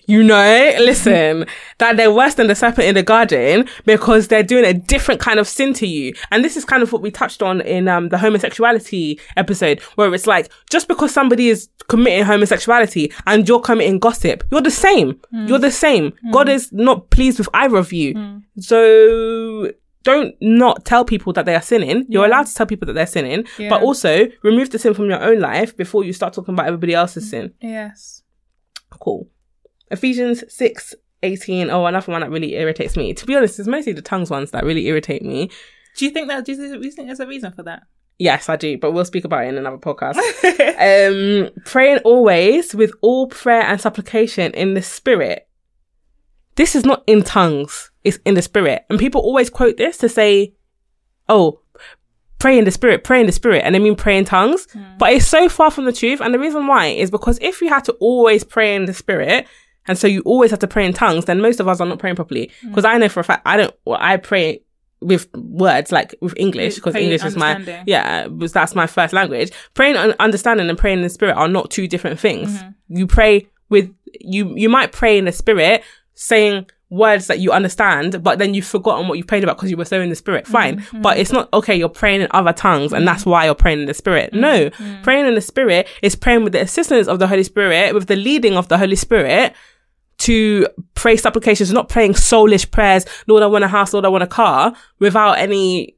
You know, listen, that they're worse than the serpent in the garden because they're doing a different kind of sin to you. And this is kind of what we touched on in um, the homosexuality episode, where it's like, just because somebody is committing homosexuality and you're committing gossip, you're the same. Mm. You're the same. Mm. God is not pleased with either of you. Mm. So don't not tell people that they are sinning. You're allowed to tell people that they're sinning, Yeah. but also remove the sin from your own life before you start talking about everybody else's sin. Yes. Cool. Ephesians 6 18. Oh, another one that really irritates me. To be honest, it's mostly the tongues ones that really irritate me. Do you think that? Do you think there's a reason for that? Yes, I do, but we'll speak about it in another podcast. um, praying always with all prayer and supplication in the spirit. This is not in tongues, it's in the spirit. And people always quote this to say, oh, pray in the spirit, pray in the spirit, and they mean pray in tongues. But it's so far from the truth. And the reason why is because if you had to always pray in the spirit, and so you always have to pray in tongues, then most of us are not praying properly. Because I know for a fact, I don't, well, I pray with words like with English because English is my yeah that's my first language. Praying and understanding and praying in the spirit are not two different things. Mm-hmm. You pray with you you might pray in the spirit saying words that you understand, but then you've forgotten what you prayed about because you were so in the spirit. Fine. Mm-hmm. But it's not okay, you're praying in other tongues and that's why you're praying in the spirit. No. Mm-hmm. Praying in the spirit is praying with the assistance of the Holy Spirit, with the leading of the Holy Spirit to pray supplications, not praying soulish prayers, Lord, I want a house, Lord, I want a car, without any,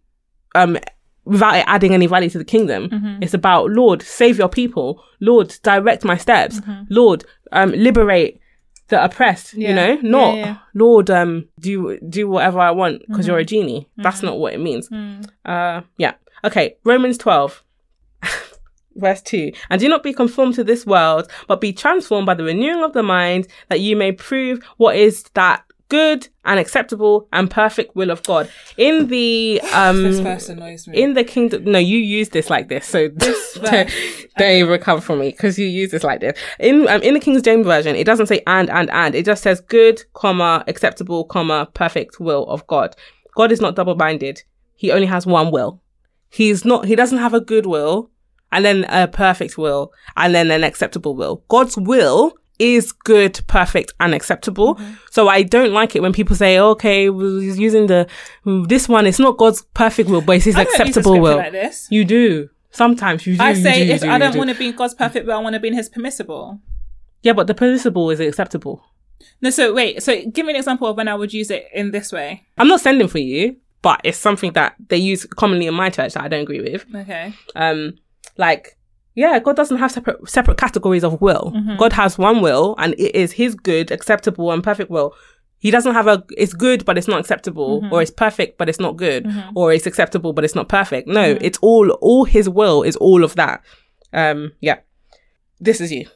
um, without it adding any value to the kingdom. Mm-hmm. It's about, Lord, save your people. Lord, direct my steps. Mm-hmm. Lord, um, liberate the oppressed, you know, not, yeah. Lord, um, do, do whatever I want because you're a Mm-hmm. genie. That's not what it means. Mm. Uh, yeah. Okay. Romans 12. Verse 2. And do not be conformed to this world, but be transformed by the renewing of the mind, that you may prove what is that good and acceptable and perfect will of God. In the, um, This verse annoys me. in the kingdom, no, you use this like this, so this don't, don't even recover from me because you use this like this. In um, in the King James version, it doesn't say and and and. It just says good, comma acceptable, comma perfect will of God. God is not double minded. He only has one will. He's not. He doesn't have a good will and then a perfect will and then an acceptable will. God's will is good, perfect, and acceptable. So I don't like it when people say, okay, well, he's using the, this one, it's not God's perfect will, but it's his I don't use a acceptable will. like this. You do. Sometimes you do. I say do, if do, I don't do. want to be in God's perfect will, I want to be in His permissible. Yeah, but the permissible is acceptable. No, so wait. So give me an example of when I would use it in this way. I'm not sending for you, but it's something that they use commonly in my church that I don't agree with. Okay. Um, like, yeah, God doesn't have separate separate categories of will. Mm-hmm. God has one will, and it is His good, acceptable, and perfect will. He doesn't have a. It's good, but it's not acceptable, mm-hmm. or it's perfect, but it's not good, mm-hmm. or it's acceptable, but it's not perfect. No, it's all. All His will is all of that. Um, yeah. This is you.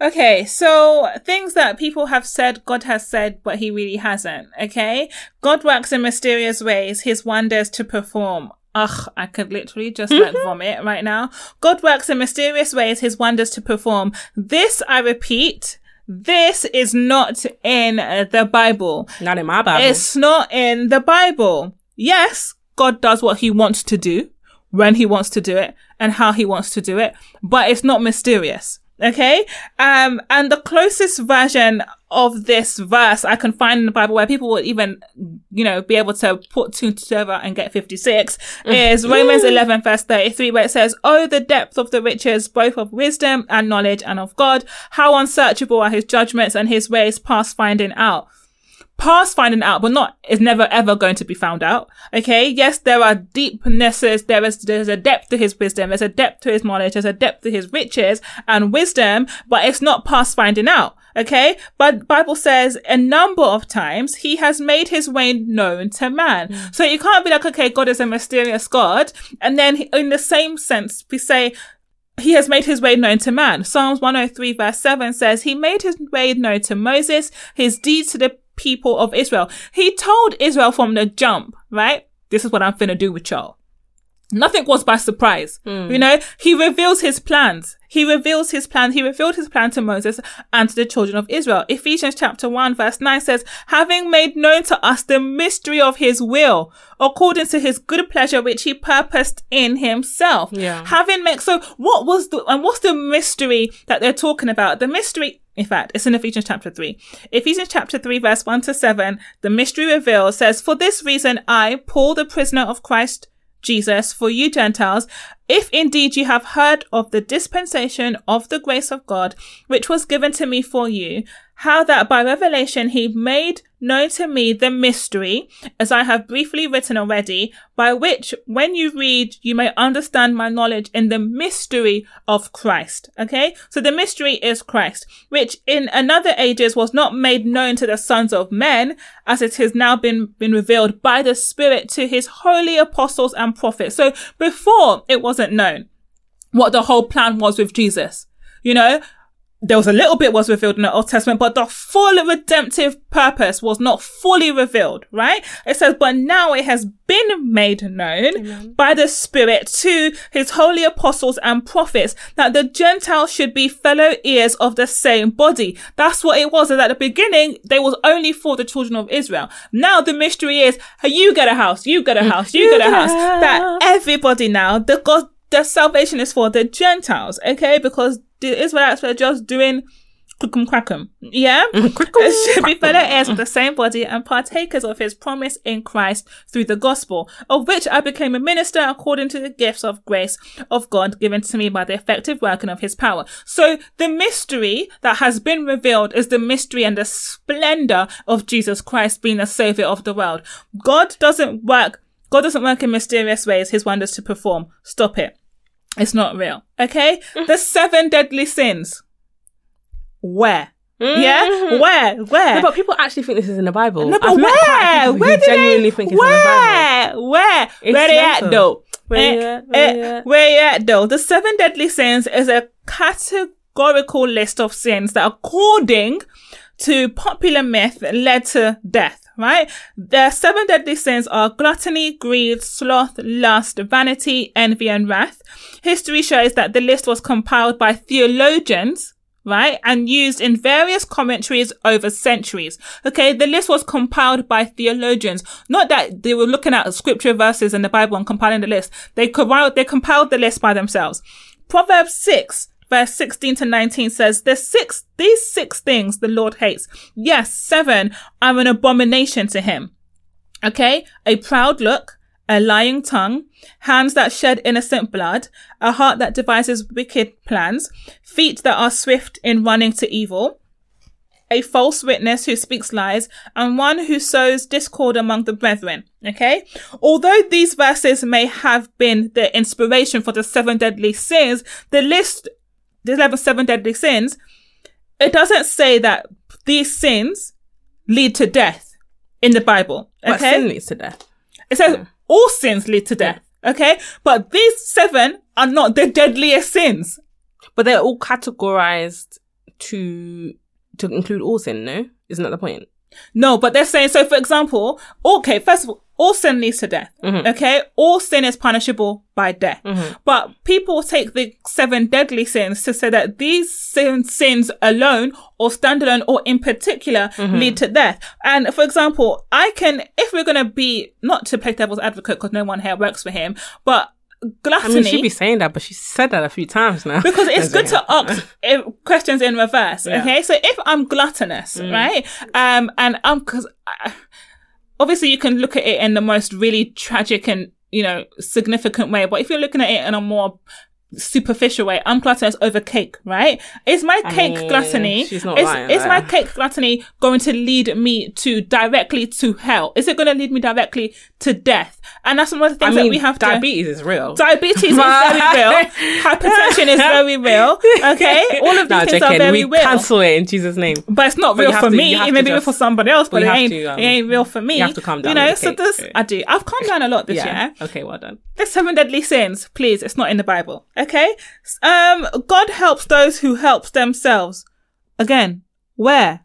Okay, so things that people have said God has said, but he really hasn't. Okay. God works in mysterious ways, his wonders to perform. Ugh, I could literally just like vomit right now. God works in mysterious ways, his wonders to perform. This, I repeat, this is not in uh, the Bible. Not in my Bible. It's not in the Bible. Yes, God does what he wants to do, when he wants to do it, and how he wants to do it, but it's not mysterious. Okay? Um, and the closest version of this verse I can find in the Bible where people will even, you know, be able to put two together and get 56 mm. is Romans 11 verse 33 where it says, Oh, the depth of the riches, both of wisdom and knowledge and of God. How unsearchable are his judgments and his ways past finding out past finding out, but not is never ever going to be found out. Okay. Yes, there are deepnesses. There is there's a depth to his wisdom. There's a depth to his knowledge. There's a depth to his riches and wisdom, but it's not past finding out. Okay. But Bible says a number of times he has made his way known to man. Hmm. So you can't be like, okay, God is a mysterious God. And then in the same sense, we say, he has made his way known to man. Psalms 103 verse 7 says, He made his way known to Moses, his deeds to the people of Israel. He told Israel from the jump, right? This is what I'm finna do with y'all. Nothing was by surprise. Hmm. You know, he reveals his plans. He reveals his plan. He revealed his plan to Moses and to the children of Israel. Ephesians chapter 1 verse 9 says, having made known to us the mystery of his will, according to his good pleasure, which he purposed in himself. Yeah. Having made, so what was the, and what's the mystery that they're talking about? The mystery, in fact, it's in Ephesians chapter 3. Ephesians chapter 3 verse 1 to 7, the mystery revealed says, For this reason I, Paul the prisoner of Christ Jesus for you Gentiles, if indeed you have heard of the dispensation of the grace of God, which was given to me for you, how that by revelation he made known to me the mystery, as I have briefly written already, by which when you read, you may understand my knowledge in the mystery of Christ. Okay. So the mystery is Christ, which in another ages was not made known to the sons of men, as it has now been, been revealed by the Spirit to his holy apostles and prophets. So before it wasn't known what the whole plan was with Jesus. You know, there was a little bit was revealed in the Old Testament, but the full redemptive purpose was not fully revealed, right? It says, but now it has been made known by the Spirit to his holy apostles and prophets that the Gentiles should be fellow heirs of the same body. That's what it was. And at the beginning, they was only for the children of Israel. Now the mystery is, you get a house, you get a house, you, get a house. That everybody now, the God, the salvation is for the Gentiles, okay? Because the Israelites were just doing crookum crackum. Yeah? Mm, it should be fellow heirs of the same body and partakers of his promise in Christ through the gospel, of which I became a minister according to the gifts of grace of God given to me by the effective working of his power. So the mystery that has been revealed is the mystery and the splendor of Jesus Christ being the savior of the world. God doesn't work God doesn't work in mysterious ways, his wonders to perform. Stop it. It's not real. Okay? the seven deadly sins. Where? Yeah? Where? Where? No, but people actually think this is in the Bible. No, but I've met quite a where? Where do genuinely they? think it's in the Bible. Where? Where? It's Where they at though? Where Eh, at? Where eh, at? Where you at though? The seven deadly sins is a categorical list of sins that, according to popular myth, led to death. Right? The seven deadly sins are gluttony, greed, sloth, lust, vanity, envy, and wrath. History shows that the list was compiled by theologians right? And used in various commentaries over centuries. Okay. The list was compiled by theologians. Not that they were looking at scripture verses in the Bible and compiling the list. They compiled, they compiled the list by themselves. Proverbs 6 verse 16 to 19 says, There's six, these six things the Lord hates. Yes, seven are an abomination to him. Okay. A proud look, a lying tongue, hands that shed innocent blood, a heart that devises wicked plans, feet that are swift in running to evil, a false witness who speaks lies, and one who sows discord among the brethren. Okay? Although these verses may have been the inspiration for the seven deadly sins, the list, the 11 seven deadly sins, it doesn't say that these sins lead to death in the Bible. Okay? sin leads to death. It says hmm. all sins lead to death. Okay? But these seven are not the deadliest sins. But they're all categorized to to include all sin, no? Isn't that the point? No, but they're saying, so for example, okay, first of all, all sin leads to death. Mm-hmm. Okay? All sin is punishable by death. Mm-hmm. But people take the seven deadly sins to say that these sin, sins alone or standalone or in particular mm-hmm. lead to death. And for example, I can, if we're going to be, not to play devil's advocate because no one here works for him, but gluttony. I mean, she'd be saying that, but she said that a few times now. because it's good to ask questions in reverse. Okay, so if I'm gluttonous, mm. right, um, and I'm because obviously you can look at it in the most really tragic and you know significant way, but if you're looking at it in a more superficial way, I'm gluttonous over cake, right? Is my cake mean, gluttony? she's not is, lying is my cake gluttony going to lead me to directly to hell? Is it going to lead me directly to death? And that's one of the I things mean, that we have to diabetes is real. Diabetes is very real. Hypertension is very real. Okay, all of these no, things are very we real. cancel it in Jesus' name. But it's not real for to- me. It may be real for somebody else, but it ain't. to, um, it ain't real for me. you have to calm down You know, so cake. this I do. I've calmed down a lot this Yeah. year. Okay, well done. The seven deadly sins, please. It's not in the Bible. Okay. Um, God helps those who help themselves. Again, where?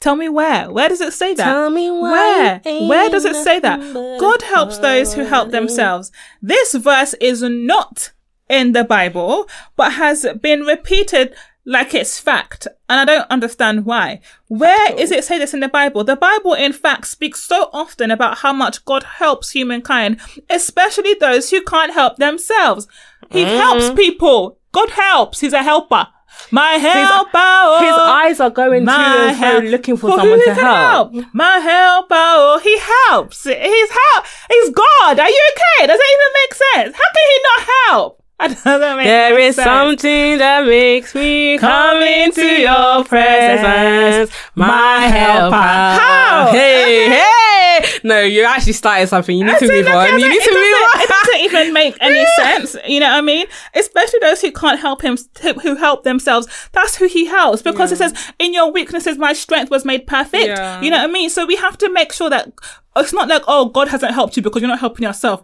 Tell me where. Where does it say that? Tell me where. Where does it say that? God helps those who help themselves. This verse is not in the Bible, but has been repeated like it's fact. And I don't understand why. Where is it say this in the Bible? The Bible, in fact, speaks so often about how much God helps humankind, especially those who can't help themselves. He mm. helps people. God helps. He's a helper. My helper. oh. His eyes are going to and fro looking for, who someone to can help. My helper. Oh, he helps. He's help. He's God. Are you okay? Does that even make sense? How can he not help? That doesn't make There is sense. something that makes me come into your presence, my helper. How? Hey, hey! No, you actually started something. You need to move on. You need to move on. It doesn't even make any sense. You know what I mean? Especially those who can't help him, who help themselves. That's who he helps because it says, "In your weaknesses, my strength was made perfect." Yeah. You know what I mean? So we have to make sure that it's not like, "Oh, God hasn't helped you because you're not helping yourself."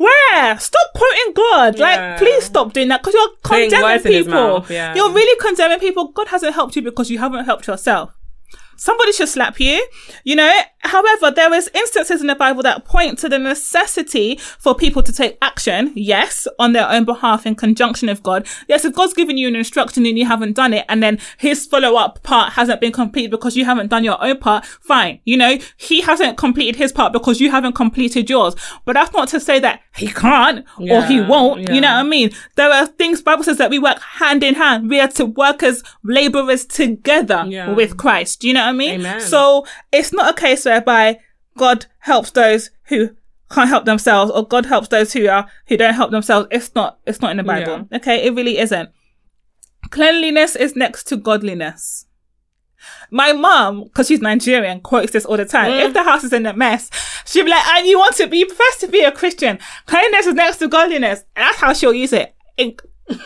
Where? Stop quoting God. Yeah. Like, please stop doing that because you're condemning words in his people. yeah. You're really condemning people. God hasn't helped you because you haven't helped yourself. Somebody should slap you, you know. However, there is instances in the Bible that point to the necessity for people to take action, yes, on their own behalf in conjunction with God. Yes, if God's given you an instruction and you haven't done it, and then his follow-up part hasn't been completed because you haven't done your own part, fine. You know, he hasn't completed his part because you haven't completed yours. But that's not to say that he can't or he won't. You know what I mean? There are things, Bible says that we work hand in hand. We are to work as laborers together Yeah. with Christ. Do you know what I mean? Amen. So it's not a case whereby God helps those who can't help themselves or God helps those who are, who don't help themselves. It's not, it's not in the Bible. Okay. It really isn't. Cleanliness is next to godliness. My mom, because she's Nigerian, quotes this all the time. Mm. If the house is in a mess, she'll be like, and you want to be, you profess to be a Christian. Cleanliness is next to godliness. And that's how she'll use it. In-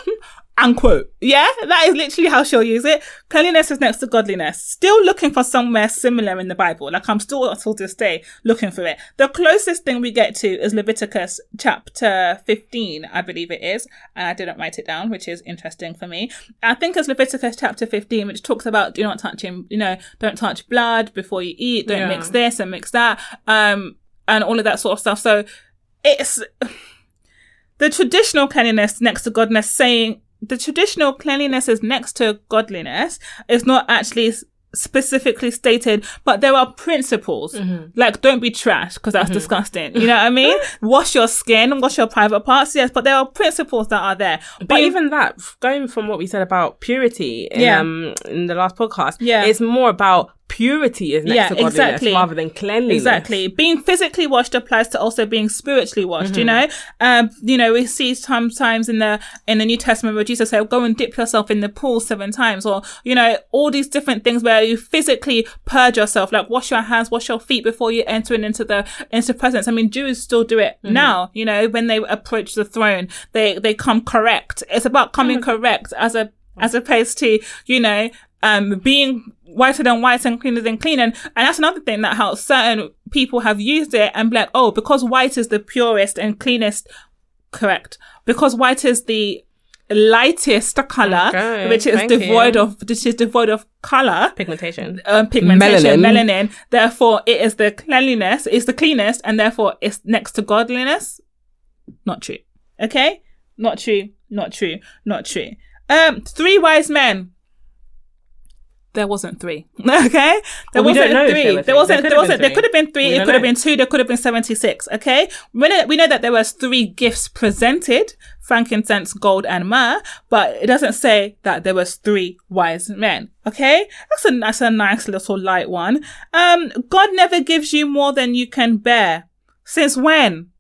unquote. Yeah, that is literally how she'll use it. Cleanliness is next to godliness. Still looking for somewhere similar in the Bible. Like I'm still until this day looking for it. The closest thing we get to is Leviticus chapter 15, I believe it is. And I didn't write it down, which is interesting for me. I think it's Leviticus chapter 15, which talks about do not touch him, you know, don't touch blood before you eat, don't Yeah. mix this and mix that, um, and all of that sort of stuff. So it's, the traditional cleanliness next to godliness saying the traditional cleanliness is next to godliness It's not actually specifically stated, but there are principles. Like, don't be trash because that's disgusting. You know what I mean? wash your skin, and wash your private parts, yes, but there are principles that are there. But Being- even that, going from what we said about purity in, Yeah. um, in the last podcast, Yeah. it's more about purity is next Yeah, to godliness exactly. rather than cleanliness. Exactly. Being physically washed applies to also being spiritually washed, you mm-hmm. know? Um, you know, we see sometimes in the, in the New Testament where Jesus said, go and dip yourself in the pool seven times or, you know, all these different things where you physically purge yourself, like wash your hands, wash your feet before you enter into the, into the presence. I mean, Jews still do it mm-hmm. now, you know, when they approach the throne, they, they come correct. It's about coming mm-hmm. correct as a, as opposed to, you know, um, being whiter than white and cleaner than clean. And, and that's another thing that how certain people have used it and be like, oh, because white is the purest and cleanest, correct. Because white is the lightest color, Okay, which is thank devoid you. of, which is devoid of color. Pigmentation. Um, pigmentation, Melanin. melanin. Therefore, it is the cleanliness, it's the cleanest, and therefore it's next to godliness. Not true. Okay? Not true. Not true. Not true. Um, three wise men. There wasn't three. Okay? There Well, we wasn't don't know three. there There wasn't, There there wasn't, there could have been three. We It could have been two. There could have been 76. Okay? We know, we know that there was three gifts presented, frankincense, gold, and myrrh, but it doesn't say that there was three wise men. Okay? That's a, that's a nice little light one. Um, God never gives you more than you can bear. Since when?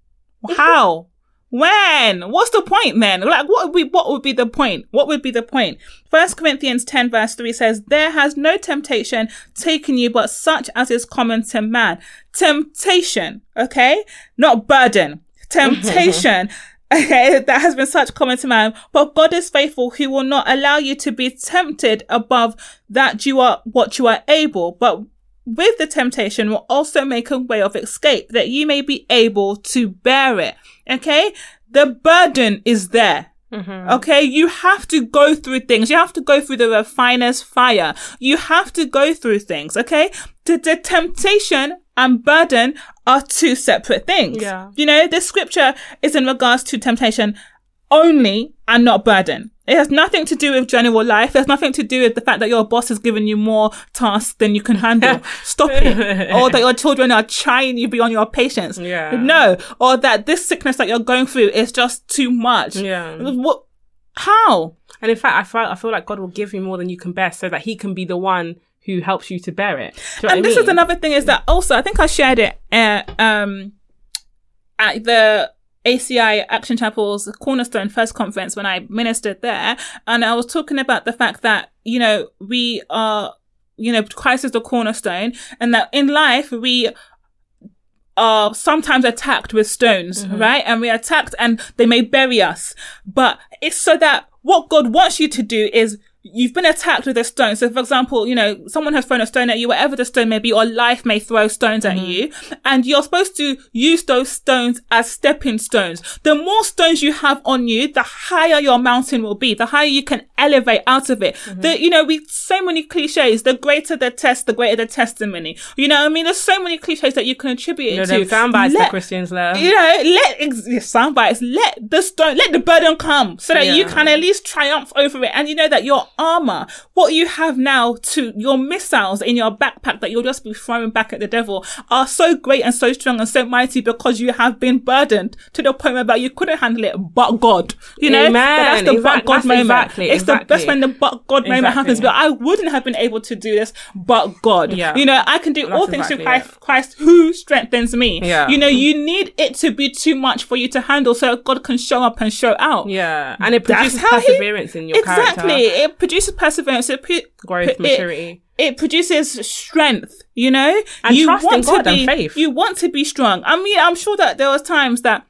How? When? What's the point then? Like, what would be, what would be the point? What would be the point? First Corinthians 10 verse 3 says, there has no temptation taken you, but such as is common to man. Temptation, okay? Not burden. Temptation. Okay, that has been such common to man, but God is faithful who will not allow you to be tempted above that you are what you are able, but with the temptation will also make a way of escape that you may be able to bear it. Okay. The burden is there. Mm-hmm. Okay, you have to go through things. You have to go through the refiner's fire. You have to go through things. Okay, the, the temptation and burden are two separate things. Yeah. You know, this scripture is in regards to temptation only and not burden. It has nothing to do with general life. It has nothing to do with the fact that your boss has given you more tasks than you can handle. Stop it. Or that your children are trying you beyond your patience. Yeah. No. Or that this sickness that you're going through is just too much. Yeah. What? How? And in fact, I feel I feel like God will give you more than you can bear, so that He can be the one who helps you to bear it. You know and this is another thing is that also I think I shared it uh, um at the ACI Action Chapel's Cornerstone First Conference when I ministered there, and I was talking about the fact that you know we are you know Christ is the cornerstone, and that in life we are sometimes attacked with stones, mm-hmm. right? And we're attacked and they may bury us. But it's so that what God wants you to do is you've been attacked with a stone. So for example, you know, someone has thrown a stone at you, whatever the stone may be, or life may throw stones at mm-hmm. you. And you're supposed to use those stones as stepping stones. The more stones you have on you, the higher your mountain will be, the higher you can elevate out of it. Mm-hmm. The, you know, we, so many cliches, the greater the test, the greater the testimony. You know, what I mean, there's so many cliches that you can attribute You know, to. sound bites Let- that Christians love. you know, let ex- sound bites, let the stone, let the burden come so that you can at least triumph over it. And you know that your armor, what you have now to your missiles in your backpack that you'll just be throwing back at the devil are so great and so strong and so mighty because you have been burdened to the point where you couldn't handle it but God. You know, Amen. that's the but God that's moment. exactly, it's the best exactly. when the but God moment Exactly. happens. But I wouldn't have been able to do this but God. Yeah. You know, I can do all That's things through Christ, Christ who strengthens me. Yeah. You know, you need it to be too much for you to handle so God can show up and show out. Yeah, and it produces how he- perseverance in your exactly. character, It produces perseverance. It, pu- growth, it- maturity. It produces strength, you know? And you trust in want to God and be, faith. You want to be strong. I mean, I'm sure that there was times that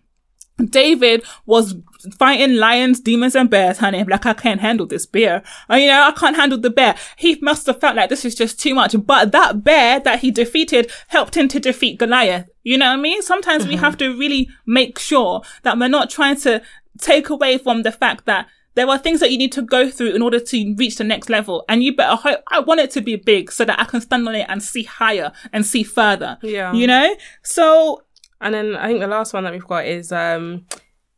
David was fighting lions, demons, and bears, honey. Like, I can't handle this bear. Uh, you know, I can't handle the bear. He must have felt like this is just too much. But that bear that he defeated helped him to defeat Goliath. You know what I mean? Sometimes we have to really make sure that we're not trying to take away from the fact that there are things that you need to go through in order to reach the next level. And you better hope, I want it to be big so that I can stand on it and see higher and see further. Yeah. You know? So, And then I think the last one that we've got is um,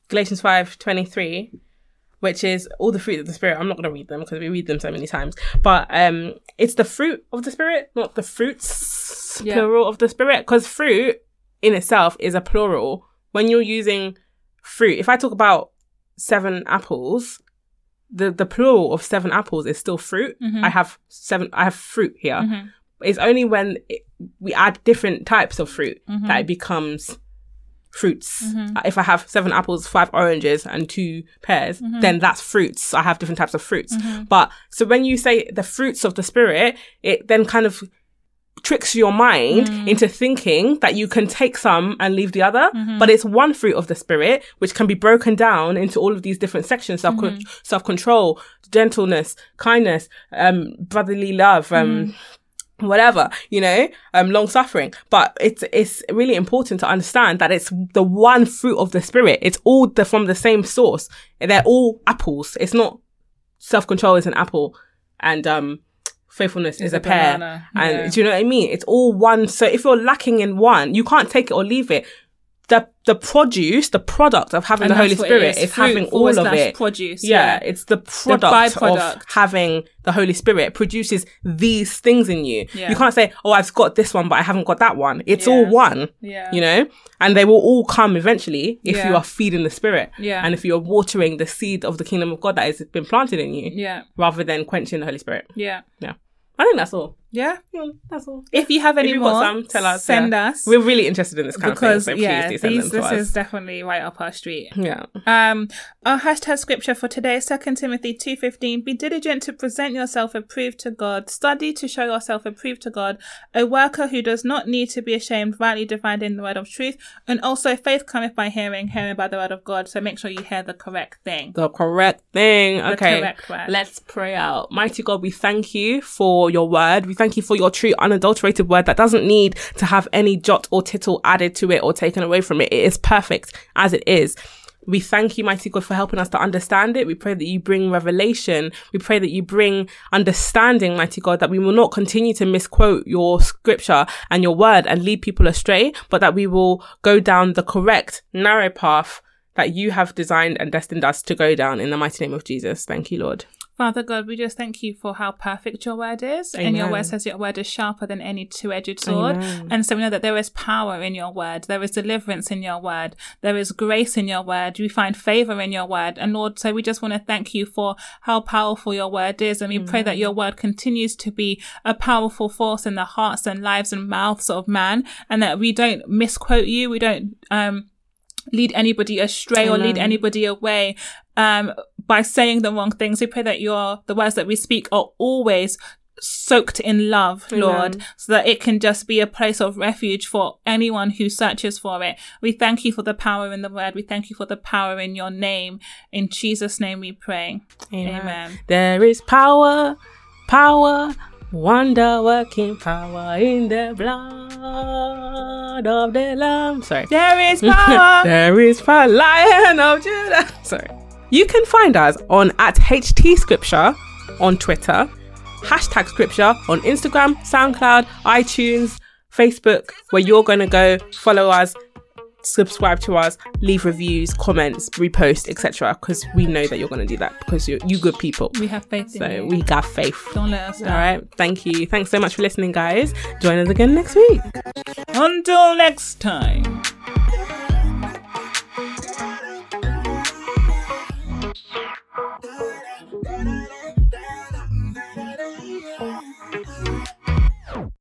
Galatians five twenty three, which is all the fruit of the spirit. I'm not going to read them because we read them so many times, but um, it's the fruit of the spirit, not the fruits Yeah. plural of the spirit. Because fruit in itself is a plural. When you're using fruit, if I talk about seven apples, the the plural of seven apples is still fruit. Mm-hmm. I have seven. I have fruit here. Mm-hmm. It's only when it, we add different types of fruit that mm-hmm. it becomes fruits. Uh, If I have seven apples, five oranges, and two pears, then that's fruits. I have different types of fruits. But so when you say the fruits of the spirit, it then kind of tricks your mind into thinking that you can take some and leave the other, but it's one fruit of the spirit which can be broken down into all of these different sections: self self control, gentleness, kindness, um, brotherly love, um, whatever you know um long suffering. But it's it's really important to understand that it's the one fruit of the spirit. It's all the from the same source. They're all apples. It's not self-control is an apple and um faithfulness is a banana, and yeah. do you know what i mean it's all one so if you're lacking in one you can't take it or leave it the the produce the product of having and the holy spirit it is, Fruit having all of it Produce. yeah, it's the product of byproduct. having the Holy Spirit produces these things in you. Yeah. You can't say, "Oh, I've got this one, but I haven't got that one." It's all one, Yeah. you know, and they will all come eventually if Yeah. you are feeding the Spirit, Yeah. and if you are watering the seed of the kingdom of God that has been planted in you, Yeah. rather than quenching the Holy Spirit. Yeah. Yeah, I think that's all. Yeah. Yeah, that's all. If you have any more, some, tell us. Send yeah. us. We're really interested in this kind because of thing, so yeah, please do send these, this us. is definitely right up our street. yeah. Um, our hashtag scripture for today is 2 Timothy 2.15. Be diligent to present yourself approved to God. Study to show yourself approved to God. A worker who does not need to be ashamed, rightly dividing the word of truth. And also faith cometh by hearing, hearing by the word of God. So make sure you hear the correct thing. the correct thing. Okay. correct word. Let's pray out. Mighty God, we thank you for your word. We thank you for your true, unadulterated word that doesn't need to have any jot or tittle added to it or taken away from it. It is perfect as it is. We thank you, mighty God, for helping us to understand it. We pray that you bring revelation. We pray that you bring understanding, mighty God, that we will not continue to misquote your scripture and your word and lead people astray, but that we will go down the correct, narrow path that you have designed and destined us to go down in the mighty name of Jesus. Thank you, Lord. Father God, we just thank you for how perfect your word is. Amen. And your word says your word is sharper than any two edged sword. Amen. And so we know that there is power in your word. There is deliverance in your word. There is grace in your word. We find favor in your word. And Lord, so we just want to thank you for how powerful your word is. And we pray that your word continues to be a powerful force in the hearts and lives and mouths of man and that we don't misquote you. We don't, um, lead anybody astray or lead anybody away um, by saying the wrong things. We pray that your the words that we speak are always soaked in love, Lord, so that it can just be a place of refuge for anyone who searches for it. We thank you for the power in the word. We thank you for the power in your name. In Jesus' name we pray. Amen. There is power, power, wonder working power in the blood of the Lamb. Sorry. There is power. there is power, Lion of Judah. Sorry. You can find us on at HT Scripture on Twitter, hashtag Scripture on Instagram, SoundCloud, iTunes, Facebook, where you're going to go follow us, subscribe to us, leave reviews, comments, repost, etc. Because we know that you're going to do that because you're you good people. we have faith So you. we got faith. Don't let us down. All right. Thank you. Thanks so much for listening, guys. Join us again next week. Until next time.